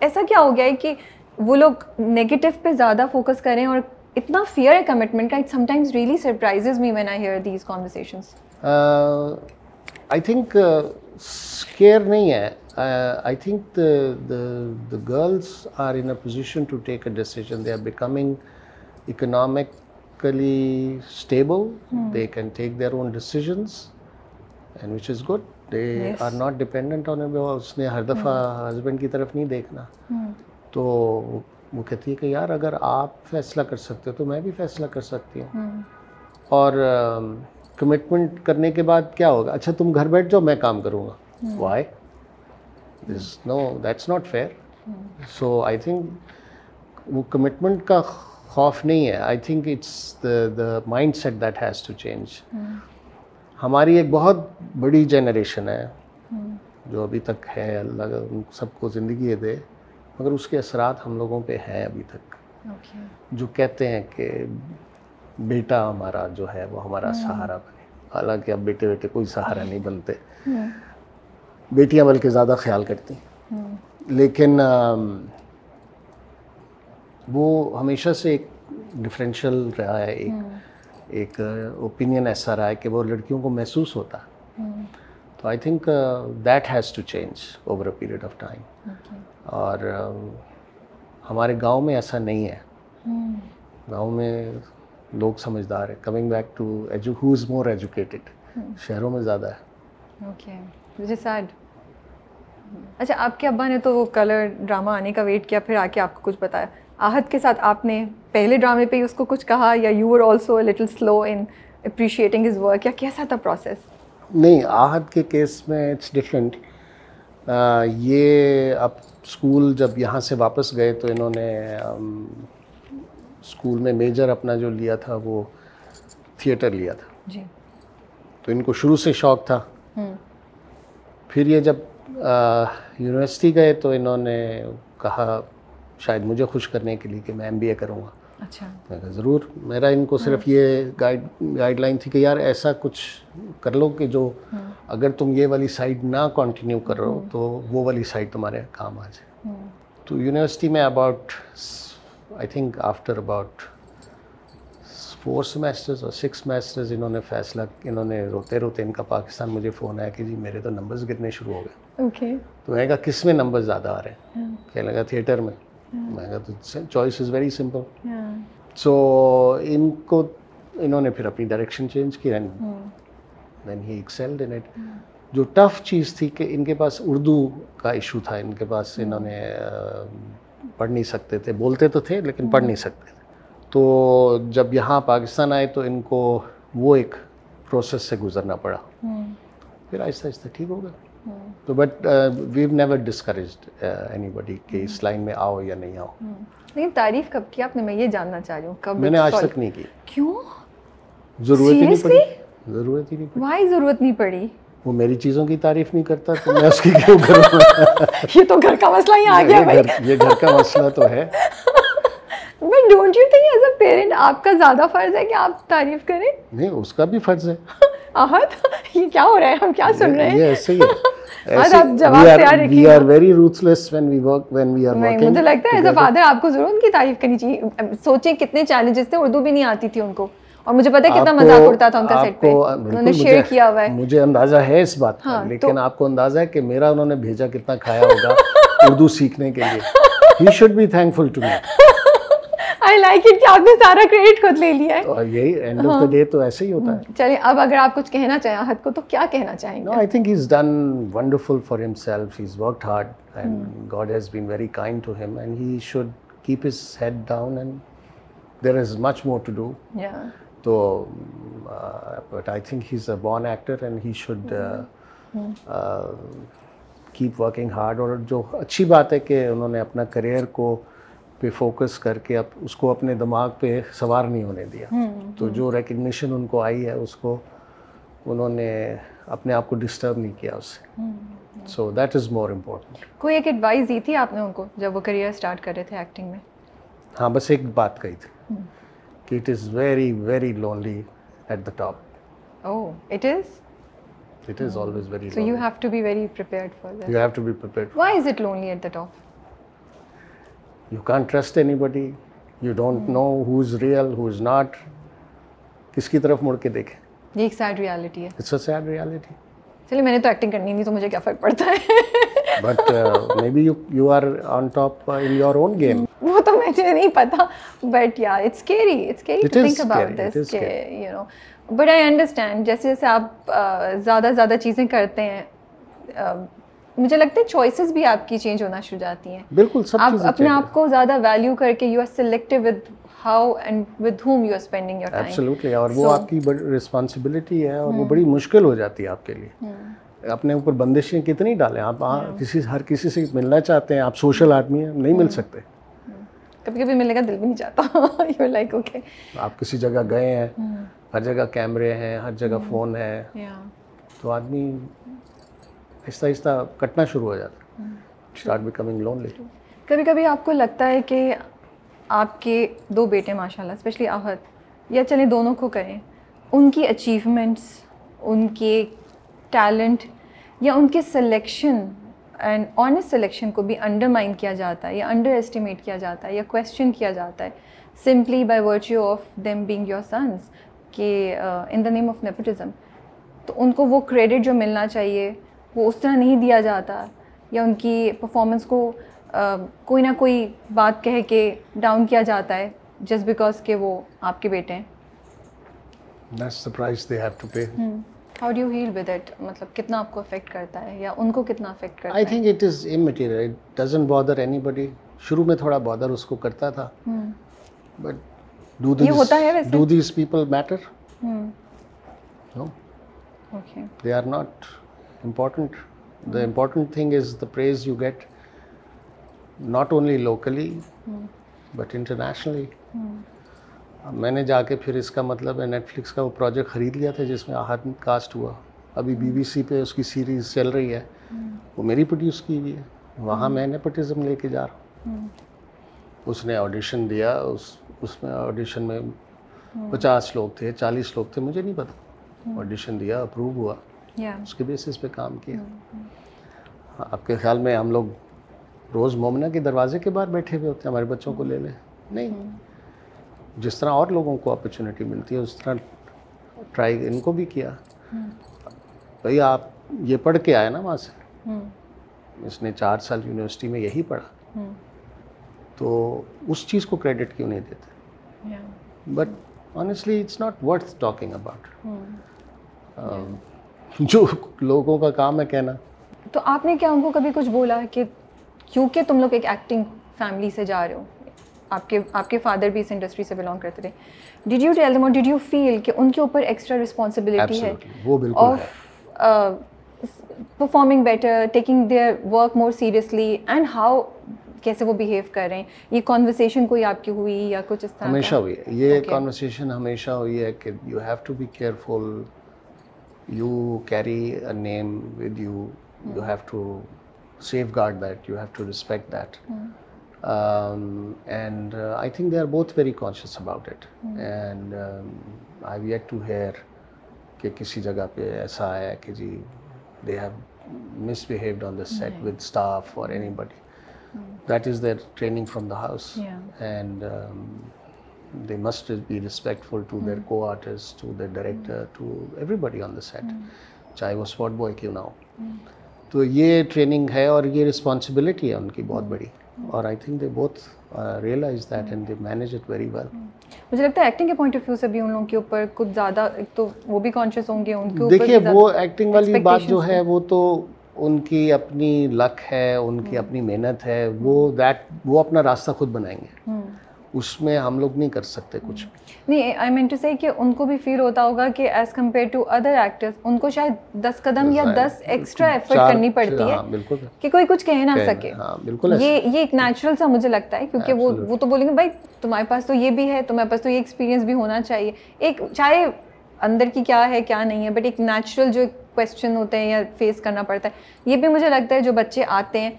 ایسا کیا ہو گیا ہے کہ وہ لوگ نگیٹو پہ زیادہ فوکس کریں اور اتنا فیئر ہے کمٹمنٹ کا it sometimes really surprises me when I hear these conversations I think scare نہیں ہے۔ I think the the girls are in a position to take a decision they are becoming economic politically stable they can take their own own and which is good they are not dependent on اس نے ہر دفعہ ہسبینڈ کی طرف نہیں دیکھنا تو وہ کہتی ہے کہ یار اگر آپ فیصلہ کر سکتے ہو تو میں بھی فیصلہ کر سکتی ہوں۔ hmm. اور کمٹمنٹ کرنے کے بعد کیا ہوگا؟ اچھا تم گھر بیٹھ جاؤ میں کام کروں گا۔ Why this no that's not fair so I think وہ کمٹمنٹ کا خوف نہیں ہے۔ I think it's the the mindset that has to change ہماری ایک بہت بڑی جنریشن ہے۔ جو ابھی تک ہے اللہ سب کو زندگی دے۔ مگر اس کے اثرات ہم لوگوں پہ ہیں ابھی تک۔ جو کہتے ہیں کہ بیٹا ہمارا جو ہے وہ ہمارا سہارا بنے۔ حالانکہ اب بیٹے بیٹے کوئی سہارا نہیں بنتے۔ بیٹیاں بلکہ زیادہ خیال کرتی۔ لیکن وہ ہمیشہ سے ایک ڈفرینشیل رہا ہے ایک ایک اوپینین ایسا رہا ہے کہ وہ لڑکیوں کو محسوس ہوتا۔ تو I think that has to change over a period of time اور ہمارے گاؤں میں ایسا نہیں ہے۔ گاؤں میں لوگ سمجھدار ہیں۔ Coming back to ایجو who is more educated شہروں میں زیادہ ہے۔ اوکے سیڈ اچھا آپ کے ابا نے تو وہ کلر ڈرامہ آنے کا ویٹ کیا پھر آ کے آپ کو کچھ بتایا۔ آہد کے ساتھ آپ نے پہلے ڈرامے پہ ہی اس کو کچھ کہا یا you are also little slow in appreciating his work یا کیسا تھا پروسیس نہیں آہد کے کیس میں اٹس ڈفرینٹ یہ اب اسکول جب یہاں سے واپس گئے تو انہوں نے اسکول میں میجر اپنا جو لیا تھا وہ تھیٹر لیا تھا۔ جی۔ تو ان کو شروع سے شوق تھا۔ پھر یہ جب یونیورسٹی گئے تو انہوں نے کہا شاید مجھے خوش کرنے کے لیے کہ میں ایم بی اے کروں گا۔ اچھا۔ میں کہا ضرور میرا ان کو صرف یہ گائیڈ گائیڈ لائن تھی کہ یار ایسا کچھ کر لو کہ جو اگر تم یہ والی سائڈ نہ کنٹینیو کر رہے ہو تو وہ والی سائڈ تمہارے کام آ جائے۔ تو یونیورسٹی میں about I think after about four semesters اور سکس سیمیسٹرز انہوں نے فیصلہ انہوں نے روتے روتے ان کا پاکستان مجھے فون آیا کہ جی میرے تو نمبرز گرنے شروع ہو گئے۔ اوکے تو میں کہا کس میں نمبر زیادہ آ رہے ہیں؟ کہنے لگا تھیٹر میں۔ میں کہا تو choice is very simple so ان کو انہوں نے پھر اپنی ڈائریکشن چینج کی دین ہی ایکسیلڈ ان اٹ جو ٹف چیز تھی کہ ان کے پاس اردو کا ایشو تھا ان کے پاس انہوں نے پڑھ نہیں سکتے تھے بولتے تو تھے لیکن پڑھ نہیں سکتے تھے تو جب یہاں پاکستان آئے تو ان کو وہ ایک پروسیس سے گزرنا پڑا پھر آہستہ آہستہ ٹھیک ہو گیا تو but we've never discouraged anybody کہ اس لائن میں آؤ یا نہیں آؤ لیکن تعریف کب کی آپ نے میں یہ جاننا چاہ رہی ہوں کب میں نے آج تک نہیں کی کیوں ضرورت ہی نہیں پڑی ضرورت ہی نہیں پڑی وائی ضرورت نہیں پڑی وہ میری چیزوں کی تعریف نہیں کرتا تو میں اس کی کیوں کروں یہ تو گھر کا مسئلہ ہی آ گیا یہ گھر کا مسئلہ تو ہے but don't you think as a parent آپ کا زیادہ فرض ہے کہ آپ تعریف کریں نہیں اس کا بھی فرض ہے آہد یہ کیا ہو رہا ہے ہم کیا سن رہے ہیں مجھے لگتا ہے فادر آپ کو ضرور ان کی تعریف کرنی چاہیے سوچیں کتنے چیلنجز تھے اردو بھی نہیں آتی تھی ان کو اور مجھے پتا ہے کتنا مذاق اڑتا تھا ان کا سیٹ پہ انہوں نے شیئر کیا ہوا ہے مجھے اندازہ ہے اس بات کا لیکن آپ کو اندازہ ہے کہ میرا انہوں نے بھیجا کتنا کھایا ہوگا اردو سیکھنے کے لیے he should be thankful to me I like it کہ آپ نے سارا کریڈٹ خود لے لیا ہے۔ اور یہی اینڈ آف دا ڈے تو ایسے ہی ہوتا ہے۔ ہاں۔ چلیے اب اگر آپ کچھ کہنا چاہیں احد کو تو کیا کہنا چاہیں گے؟ I think he is done wonderful for himself he is worked hard and God has been very kind to him and he should keep his head down and there is much more to do تو but I think he is a born actor and he should keep working hard اور جو اچھی بات ہے کہ انہوں نے اپنا کریئر کو پہ فوکس کر کے اب اس کو اپنے دماغ پہ سوار نہیں ہونے دیا۔ تو جو ریکگنیشن ان کو آئی ہے اس کو انہوں نے اپنے آپ کو ڈسٹرب نہیں کیا اس سے۔ So that is more important کوئی ایک ایڈوائس دی تھی آپ نے ان کو جب وہ کریئر اسٹارٹ کر رہے تھے ایکٹنگ میں؟ ہاں بس ایک بات کہی تھی کہ it is very very lonely at the top oh it is it is always very so you have to be very prepared for that you have to be prepared why is it lonely at the top you can't trust anybody you don't know who is real who is not کس کی طرف مڑ کے دیکھیں یہ ایک سیڈ ریالٹی ہے اٹس اے سیڈ ریالٹی چلیے میں نے تو ایکٹنگ کرنی نہیں تو مجھے کیا فرق پڑتا ہے but maybe you you are on top in your own game وہ تو مجھے نہیں پتا but yeah it's scary it's scary to think about this کہ you know but I understand جیسے جیسے آپ زیادہ زیادہ چیزیں کرتے ہیں مجھے لگتا ہے چوائسیز بھی آپ کی چینج ہونا شروع جاتی ہیں۔ بالکل سب آپ اپنے آپ کو زیادہ ویلیو کر کے you are selective with how and with whom you are spending your time اور وہ آپ کی بڑی رسپانسبلٹی ہے اور وہ بڑی مشکل ہو جاتی ہے آپ کے لیے۔ اپنے اوپر بندشیں کتنی ڈالیں؟ آپ کسی ہر کسی سے ملنا چاہتے ہیں آپ سوشل آدمی ہیں نہیں مل سکتے۔ کبھی کبھی ملنے کا دل بھی نہیں چاہتا۔ یو لائک اوکے آپ کسی جگہ گئے ہیں ہر جگہ کیمرے ہیں ہر جگہ فون ہے۔ تو آدمی آہستہ آہستہ کٹنا شروع ہو جاتا ہے۔ اسٹارٹ بیکمنگ لون لے کبھی کبھی آپ کو لگتا ہے کہ آپ کے دو بیٹے ماشاء اللہ اسپیشلی آہت یا چلیں دونوں کو کریں، ان کی اچیومنٹس ان کے ٹیلنٹ یا ان کے سلیکشن اینڈ آنیسٹ سلیکشن کو بھی انڈر مائن کیا جاتا ہے، یا انڈر اسٹیمیٹ کیا جاتا ہے، یا کویشچن کیا جاتا ہے۔ Simply by virtue of them being your sons کہ in the name of nepotism تو ان کو وہ کریڈٹ جو ملنا چاہیے وہ اس طرح نہیں دیا جاتا یا ان کی پرفارمنس کو کوئی نہ کوئی بات کہہ کے ڈاؤن کیا جاتا ہے جسٹ بیکاز کہ وہ آپ کے بیٹے ہیں۔ How do deal with it مطلب کتنا آپ کو افیکٹ کرتا ہے یا ان کو کتنا افیکٹ کرتا ہے؟ I think it is immaterial it doesn't bother anybody شروع میں تھوڑا بادر اس کو کرتا تھا but do do these people matter they are not important the important thing is the praise you get not only locally but internationally میں نے جا کے پھر اس کا مطلب ہے نیٹ فلکس کا وہ پروجیکٹ خرید لیا تھا جس میں آہت کاسٹ ہوا ابھی بی بی سی پہ اس کی سیریز چل رہی ہے وہ میری پروڈیوس کی ہوئی ہے وہاں میں نیپوٹزم لے کے جا رہا ہوں اس نے آڈیشن دیا اس اس میں آڈیشن میں پچاس لوگ تھے چالیس لوگ تھے مجھے نہیں پتا آڈیشن دیا اپروو ہوا اس کے بیسس پہ کام کیا۔ آپ کے خیال میں ہم لوگ روز مومنہ کے دروازے کے باہر بیٹھے ہوئے ہوتے ہیں ہمارے بچوں کو لے لیں؟ نہیں۔ جس طرح اور لوگوں کو اپرچونیٹی ملتی ہے اس طرح ٹرائی ان کو بھی کیا۔ بھائی آپ یہ پڑھ کے آئے نا وہاں سے؟ اس نے چار سال یونیورسٹی میں یہی پڑھا۔ تو اس چیز کو کریڈٹ کیوں نہیں دیتے؟ But honestly it's not worth talking about جو لوگوں کا کام ہے کہنا۔ تو آپ نے کیا ان کو کبھی کچھ بولا کہ کیونکہ تم لوگ ایک ایکٹنگ فیملی سے جا رہے ہو؟ آپ کے آپ کے فادر بھی اس انڈسٹری سے بلانگ کرتے تھے۔ ڈیڈ یو ٹیل دم اور ڈیڈ یو فیل کہ ان کے اوپر ایکسٹرا رسپانسبلٹی ہے؟ Of performing better taking their work more seriously and how کیسے وہ بیہیو کر رہے ہیں؟ یہ کانورسیشن کوئی آپ کی ہوئی یا کچھ اس طرح ہمیشہ ہوئی ہے۔ یہ کانورسیشن ہمیشہ ہوئی ہے کہ you have to be careful you carry a name with you you have to safeguard that you have to respect that and I think they are both very conscious about it and I wait to hear کہ کسی جگہ پہ ایسا آیا کہ جی they have misbehaved on the set with staff اور anybody that is there training from the house and they must be respectful to their co artist to their director to everybody on the set چاہے وہ اسپاٹ بوائے کیوں نہ ہو تو یہ ٹریننگ ہے اور یہ رسپانسبلٹی ہے ان کی بہت بڑی اور I think they both realise that and they manage it very well مجھے لگتا ہے ایکٹنگ کے پوائنٹ آف ویو سے بھی ان لوگوں کے اوپر کچھ زیادہ ایک تو وہ بھی کانشیس ہوں گے ان کے دیکھیے وہ ایکٹنگ والی بات جو ہے وہ تو ان کی اپنی لک ہے ان کی اپنی محنت ہے وہ دیٹ وہ اپنا راستہ خود بنائیں گے اس میں ہم لوگ نہیں کر سکتے کچھ نہیں آئی مین ٹو سے کہ ان کو بھی فیل ہوتا ہوگا کہ as compare to other actors ان کو شاید دس قدم یا دس ایکسٹرا ایفرٹ کرنی پڑتی ہے کہ کوئی کچھ کہہ نہ سکے۔ یہ یہ ایک نیچرل سا مجھے لگتا ہے کیونکہ وہ وہ تو بولیں گے بھائی تمہارے پاس تو یہ بھی ہے تمہارے پاس تو یہ ایکسپیرینس بھی ہونا چاہیے۔ ایک چاہے اندر کی کیا ہے کیا نہیں ہے بٹ ایک نیچرل جو کویشچن ہوتے ہیں یا فیس کرنا پڑتا ہے یہ بھی مجھے لگتا ہے جو بچے آتے ہیں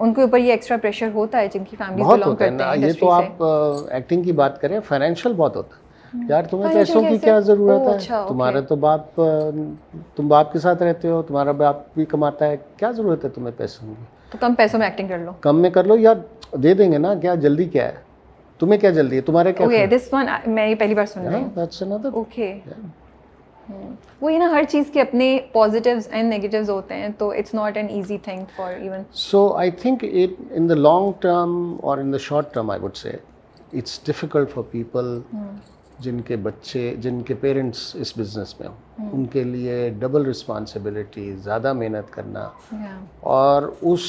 ان کے اوپر یہ ایکسٹرا پریشر ہوتا ہے جن کی فیملی بہت ہوتا ہے یہ تو آپ ایکٹنگ کی بات کریں فائنینشیل بہت ہوتا ہے۔ یار تمہیں پیسوں کی کیا ضرورت ہے؟ اچھا، تمہارا تو باپ تم باپ کے ساتھ رہتے ہو تمہارا باپ بھی کماتا ہے کیا ضرورت ہے تمہیں پیسوں کی؟ تو کم پیسوں میں ایکٹنگ کر لو۔ کم میں کر لو یار دے دیں گے نا کیا جلدی کیا ہے؟ تمہیں کیا جلدی ہے؟ تمہارے کیا دس ون میں یہ پہلی بار سن رہی ہوں۔ اوکے وہی نا ہر چیز کے اپنے پازیٹیوز اینڈ نیگیٹیوز ہوتے ہیں تو it's not an easy thing for even so I think it in the long term اور in the short term I would say it's difficult for people جن کے بچے جن کے پیرنٹس اس بزنس میں ہوں۔ ان کے لیے ڈبل رسپانسبلٹی زیادہ محنت کرنا۔ اور اس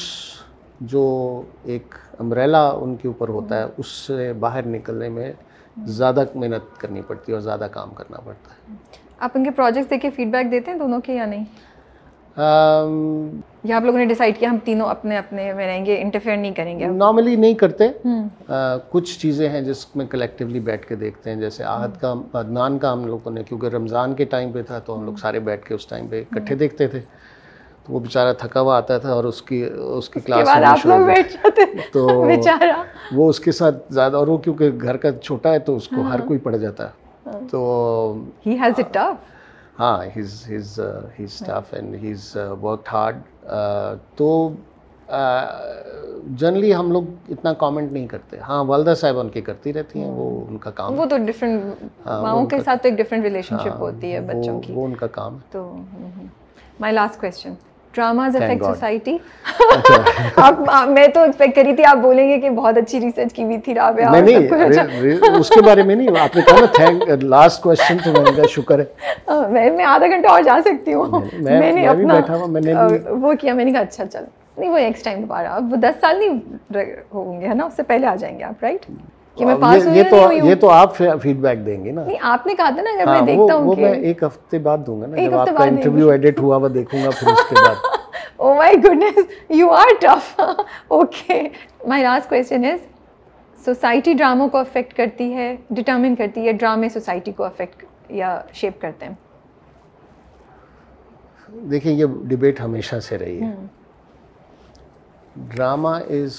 جو ایک امبریلا ان کے اوپر ہوتا ہے اس سے باہر نکلنے میں زیادہ محنت کرنی پڑتی ہے اور زیادہ کام کرنا پڑتا ہے۔ آپ ان کے پروجیکٹس دیکھ کے فیڈ بیک دیتے ہیں دونوں کے یا نہیں؟ یا آپ لوگوں نے ڈیسائڈ کیا ہم تینوں اپنے اپنے میں رہیں گے انٹرفیئر نہیں کریں گے نارملی نہیں کرتے۔ کچھ چیزیں ہیں جس میں کلیکٹیولی بیٹھ کے دیکھتے ہیں جیسے آہد کا عدنان کا ہم لوگوں نے کیونکہ رمضان کے ٹائم پہ تھا تو ہم لوگ سارے بیٹھ کے اس ٹائم پہ اکٹھے دیکھتے تھے۔ تو وہ بیچارہ تھکا ہوا آتا تھا اور اس کی اس کی کلاس تو وہ اس کے ساتھ زیادہ اور وہ کیونکہ گھر کا چھوٹا ہے تو اس کو ہر کوئی پڑ جاتا ہے۔ تو ہاں he's he's he's tough and he's work hard تو جنرلی ہم لوگ اتنا کامنٹ نہیں کرتے۔ ہاں والدہ صاحب ان کی کرتی رہتی ہیں وہ ان کا کام۔ وہ تو ڈفرینٹ ماؤں کے ساتھ تو ایک ڈفرینٹ ریلیشن شپ ہوتی ہے بچوں کی۔ وہ ان کا کام تو my last question dramas affect society میں تو ایکسپیکٹ کری تھی آپ بولیں گے کہ بہت اچھی ریسرچ کی ہوئی تھی رابعہ میں نہیں اس کے بارے میں نہیں آپ نے کہا نا تھینک لاسٹ کوشچن تو میں نے کہا شکر ہے میں میں آدھا گھنٹہ اور جا سکتی ہوں میں نے اپنا وہ کیا میں نے کہا اچھا چل نہیں وہ نیکسٹ ٹائم دوبارہ وہ دس سال نہیں ہوں گے ہے نا اس سے پہلے آ جائیں گے آپ رائٹ کہ میں پاس یہ تو یہ تو آپ فیڈ بیک دیں گے نا۔ نہیں آپ نے کہا تھا نا اگر میں دیکھتا ہوں وہ میں ایک ہفتے بعد دوں گا نا جب آپ کا انٹرویو ایڈٹ ہوا وہ دیکھوں گا پھر اس کے بعد۔ او my goodness you are tough okay my last question is society ڈراموں کو افیکٹ کرتی ہے ڈٹرمن کرتی ہے ڈرامے سوسائٹی کو افیکٹ یا شیپ کرتے ہیں؟ دیکھیں یہ ڈبیٹ ہمیشہ سے رہی ہے۔ Drama is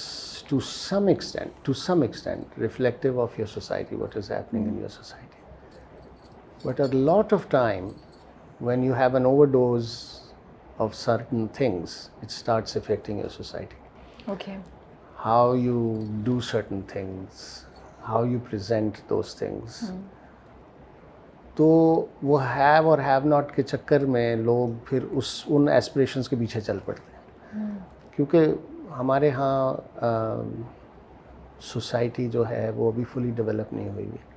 to some extent to some extent reflective of your society what is happening in your society a lot of time when you have an overdose of certain things, it starts affecting your society. Okay. How you do certain things, how you present those things. تو وہ ہیو اور ہیو ناٹ کے چکر میں لوگ پھر اس ان ایسپریشنس کے پیچھے چل پڑتے ہیں کیونکہ ہمارے ہاں سوسائٹی جو ہے وہ ابھی فلی ڈیولپ نہیں ہوئی ہے۔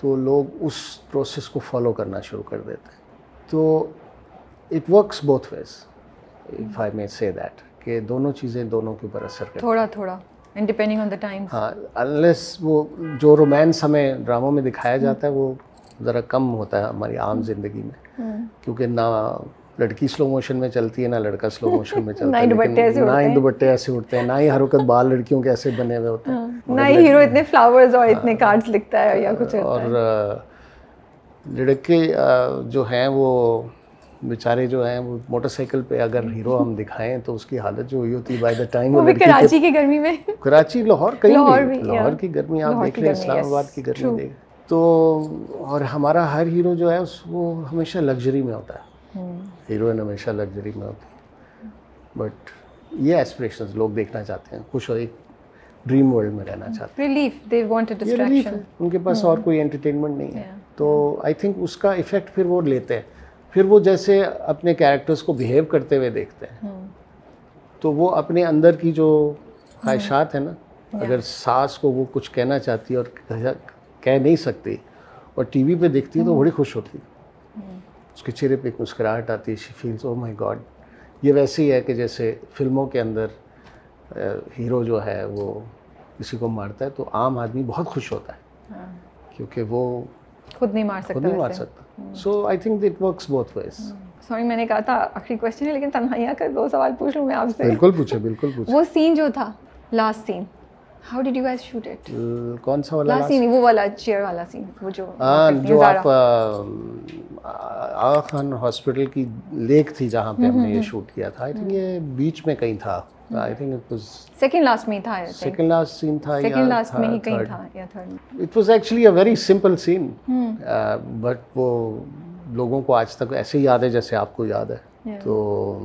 تو لوگ اس پروسیس کو فالو کرنا شروع کر دیتے ہیں۔ تو it works both ways if I may say that کہ دونوں چیزیں دونوں کے اوپر اثر کرتی تھوڑا تھوڑا ڈپینڈنگ آن دا ٹائم ہاں انلیس وہ جو رومانس ہمیں ڈراموں میں دکھایا جاتا ہے وہ ذرا کم ہوتا ہے ہماری عام زندگی میں۔ کیونکہ نہ لڑکی سلو موشن میں چلتی ہے نہ لڑکا سلو موشن میں چلتا ہے نہ ہی دوبٹے ایسے اٹھتے ہیں نہ ہی ہر وقت بال لڑکیوں کے ایسے بنے ہوئے ہوتے ہیں۔ نہ ہی ہیرو اتنے فلاورز اور اتنے کارڈز لکھتا ہے یا کچھ اور لڑکے جو ہیں وہ بیچارے جو ہیں وہ موٹر سائیکل پہ اگر ہیرو ہم دکھائیں تو اس کی حالت جو ہوئی ہوتی ہے بائی دا ٹائم کراچی کی گرمی میں۔ کراچی لاہور کہیں لاہور کی گرمی آپ دیکھ لیں اسلام آباد کی گرمی دیکھ۔ تو اور ہمارا ہر ہیرو جو ہے اس وہ ہمیشہ لگژری میں ہوتا ہے۔ ہیروئن ہمیشہ لگژری میں ہوتی ہے بٹ یہ ایسپریشنز لوگ دیکھنا چاہتے ہیں خوش ہو ایک ڈریم ورلڈ میں رہنا چاہتے ہیں۔ ان کے پاس اور کوئی انٹرٹینمنٹ نہیں ہے۔ تو آئی تھنک اس کا افیکٹ پھر وہ لیتے ہیں۔ پھر وہ جیسے اپنے کیریکٹرس کو بیہیو کرتے ہوئے دیکھتے ہیں۔ تو وہ اپنے اندر کی جو خواہشات ہیں نا اگر ساس کو وہ کچھ کہنا چاہتی ہے اور کہہ نہیں سکتی اور ٹی وی پہ دیکھتی ہے تو بڑی خوش ہوتی۔ اس کے چہرے پہ ایک مسکراہٹ آتی ہے she feels O my God یہ ویسے ہی ہے کہ جیسے فلموں کے اندر ہیرو جو ہے وہ کسی کو مارتا ہے تو عام آدمی بہت خوش ہوتا ہے ہاں۔ کیونکہ وہ خود نہیں مار سکتا خود نہیں مار سکتا۔ So I think it works both ways sorry میں نے کہا تھا آخری کوشچن ہے لیکن تنہائیاں کا دو سوال پوچھ لوں میں آپ سے۔ بالکل پوچھے بالکل پوچھے وہ سین جو تھا last scene how did you guys shoot it کون سا والا سین وہ والا چیئر والا سین وہ جو ہاں جو آپ آغا خان ہاسپٹل کی لیک تھی جہاں پہ ہم نے یہ شوٹ کیا تھا آئی تھنک یہ بیچ میں کہیں تھا I think it was second last میں تھا سیکنڈ لاسٹ سین تھا سیکنڈ لاسٹ میں ہی کہیں تھا یا third it was actually a very simple scene but وہ لوگوں کو آج تک ایسے ہی یاد ہے جیسے آپ کو یاد ہے تو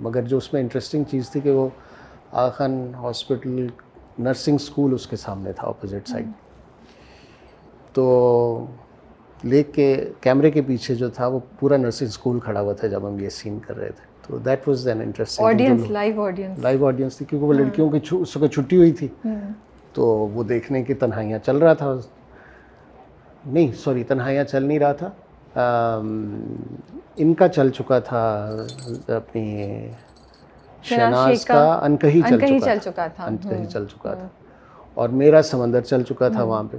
مگر جو اس میں انٹرسٹنگ چیز تھی کہ وہ Aga Khan hospital nursing school اس کے سامنے تھا اپوزٹ سائڈ تو لیک کے کیمرے کے پیچھے جو تھا وہ پورا نرسنگ اسکول کھڑا ہوا تھا جب ہم یہ سین کر رہے تھے۔ تو that was an interesting audience live audience live audience تھی کیونکہ وہ لڑکیوں کی اس وقت چھٹی ہوئی تھی۔ تو وہ دیکھنے کی تنہائیاں چل رہا تھا۔ نہیں سوری تنہائیاں چل نہیں رہا تھا۔ ان کا چل چکا تھا اپنی شہناز کا انکہی چل چکا تھا۔ انکہی چل چکا تھا۔ اور میرا سمندر چل چکا تھا وہاں پہ۔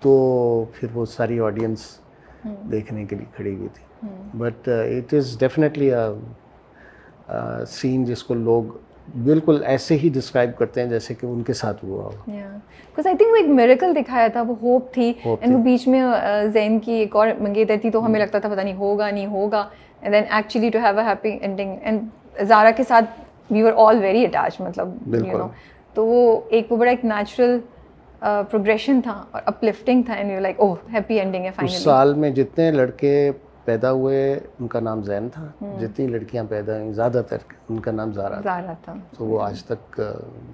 تو پھر وہ ساری آڈینس دیکھنے کے لیے کھڑی ہوئی تھی۔ But it is definitely scene جس کو لوگ بالکل ایسے ہی ڈسکرائب کرتے ہیں جیسے کہ ان کے ساتھ ہوا ہو۔ بکاز آئی تھنک وہ ایک میریکل دکھایا تھا وہ ہوپ تھی۔ اینڈ وہ بیچ میں زین کی ایک اور منگیتر تھی تو ہمیں لگتا تھا پتہ نہیں ہوگا نہیں ہوگا۔ And then actually to have a happy ending and Zara کے ساتھ we are all very attach مطلب یو نو تو وہ ایک وہ بڑا ایک نیچرل پروگریشن تھا اور اپلفٹنگ تھا and you like oh happy ending ہے فائنلی سال میں جتنے لڑکے پیدا ہوئے ان کا نام زین تھا۔ جتنی لڑکیاں پیدا ہوئیں زیادہ تر ان کا نام زارا زارا تھا۔ تو وہ آج تک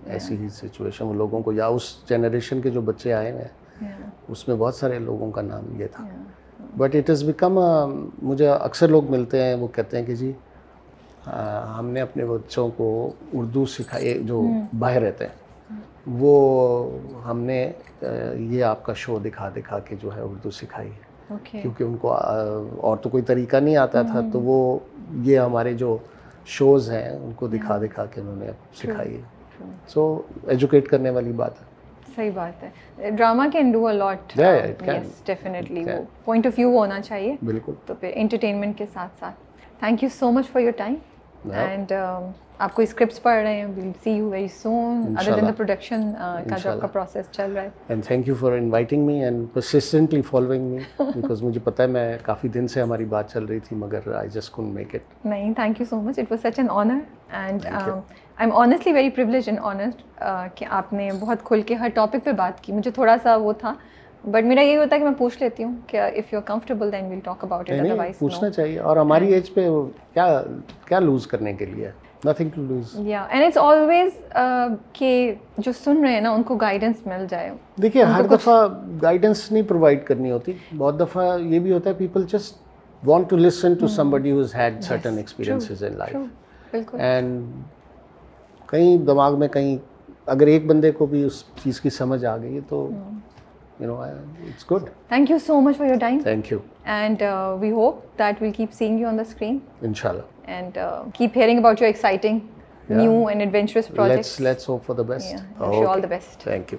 ایسی ہی سچویشن وہ لوگوں کو یا اس جنریشن کے جو بچے آئے ہیں اس میں بہت سارے لوگوں کا نام یہ تھا۔ بٹ اٹ از بیکم مجھے اکثر لوگ ملتے ہیں وہ کہتے ہیں کہ جی ہم نے اپنے بچوں کو اردو سکھائی جو باہر رہتے ہیں وہ ہم نے یہ آپ کا شو دکھا دکھا کے جو ہے اردو سکھائی ہے۔ کیونکہ ان کو اور تو کوئی طریقہ نہیں آتا تھا تو وہ یہ ہمارے جو شوز ہیں ان کو دکھا دکھا کے انہوں نے سکھائی ہے۔ سو ایجوکیٹ کرنے والی بات ہے۔ صحیح بات ہے۔ Drama can do a lot Yeah, yeah, it can. Yes definitely وہ پوائنٹ آف ویو ہونا چاہیے۔ بالکل۔ تو پھر انٹرٹینمنٹ کے ساتھ ساتھ۔ Thank you so much for your time and آپ کوئی اسکرپٹس پڑھ رہے ہیں. Well see you very soon other than the production کا جو آپ کا پروسیس چل رہا ہے. And thank you for inviting me and persistently following me because مجھے پتہ ہے میں کافی دن سے ہماری بات چل رہی تھی مگر آئی جسٹ میک اٹ نہیں thank you so much it was such an honour and I am honestly very privilege and honest کہ آپ نے بہت کھل کے ہر ٹاپک پہ بات کی. مجھے تھوڑا سا وہ تھا بٹ میرا یہ ہوتا ہے کہ میں پوچھ لیتی ہوں کہ if you comfortable then we'll talk about it otherwise پوچھنا چاہیے اور ہماری ایج پہ کیا کیا لوز کرنے کے لیے nothing to lose yeah and it's always کہ جو سن رہے ہیں نا ان کو گائیڈنس مل جائے دیکھیے ہر دفعہ گائیڈنس نہیں پرووائڈ کرنی ہوتی بہت دفعہ یہ بھی ہوتا ہے people just want to listen to somebody who's had certain experiences in life بالکل اینڈ کہیں دماغ میں کہیں اگر ایک بندے کو بھی اس چیز کی سمجھ آ گئی تو you know it's good thank you so much for your time thank you and we hope that we'll keep seeing you on the screen ان شاء اللہ and keep hearing about your exciting new and adventurous let's projects let's hope for the best all the best. Thank you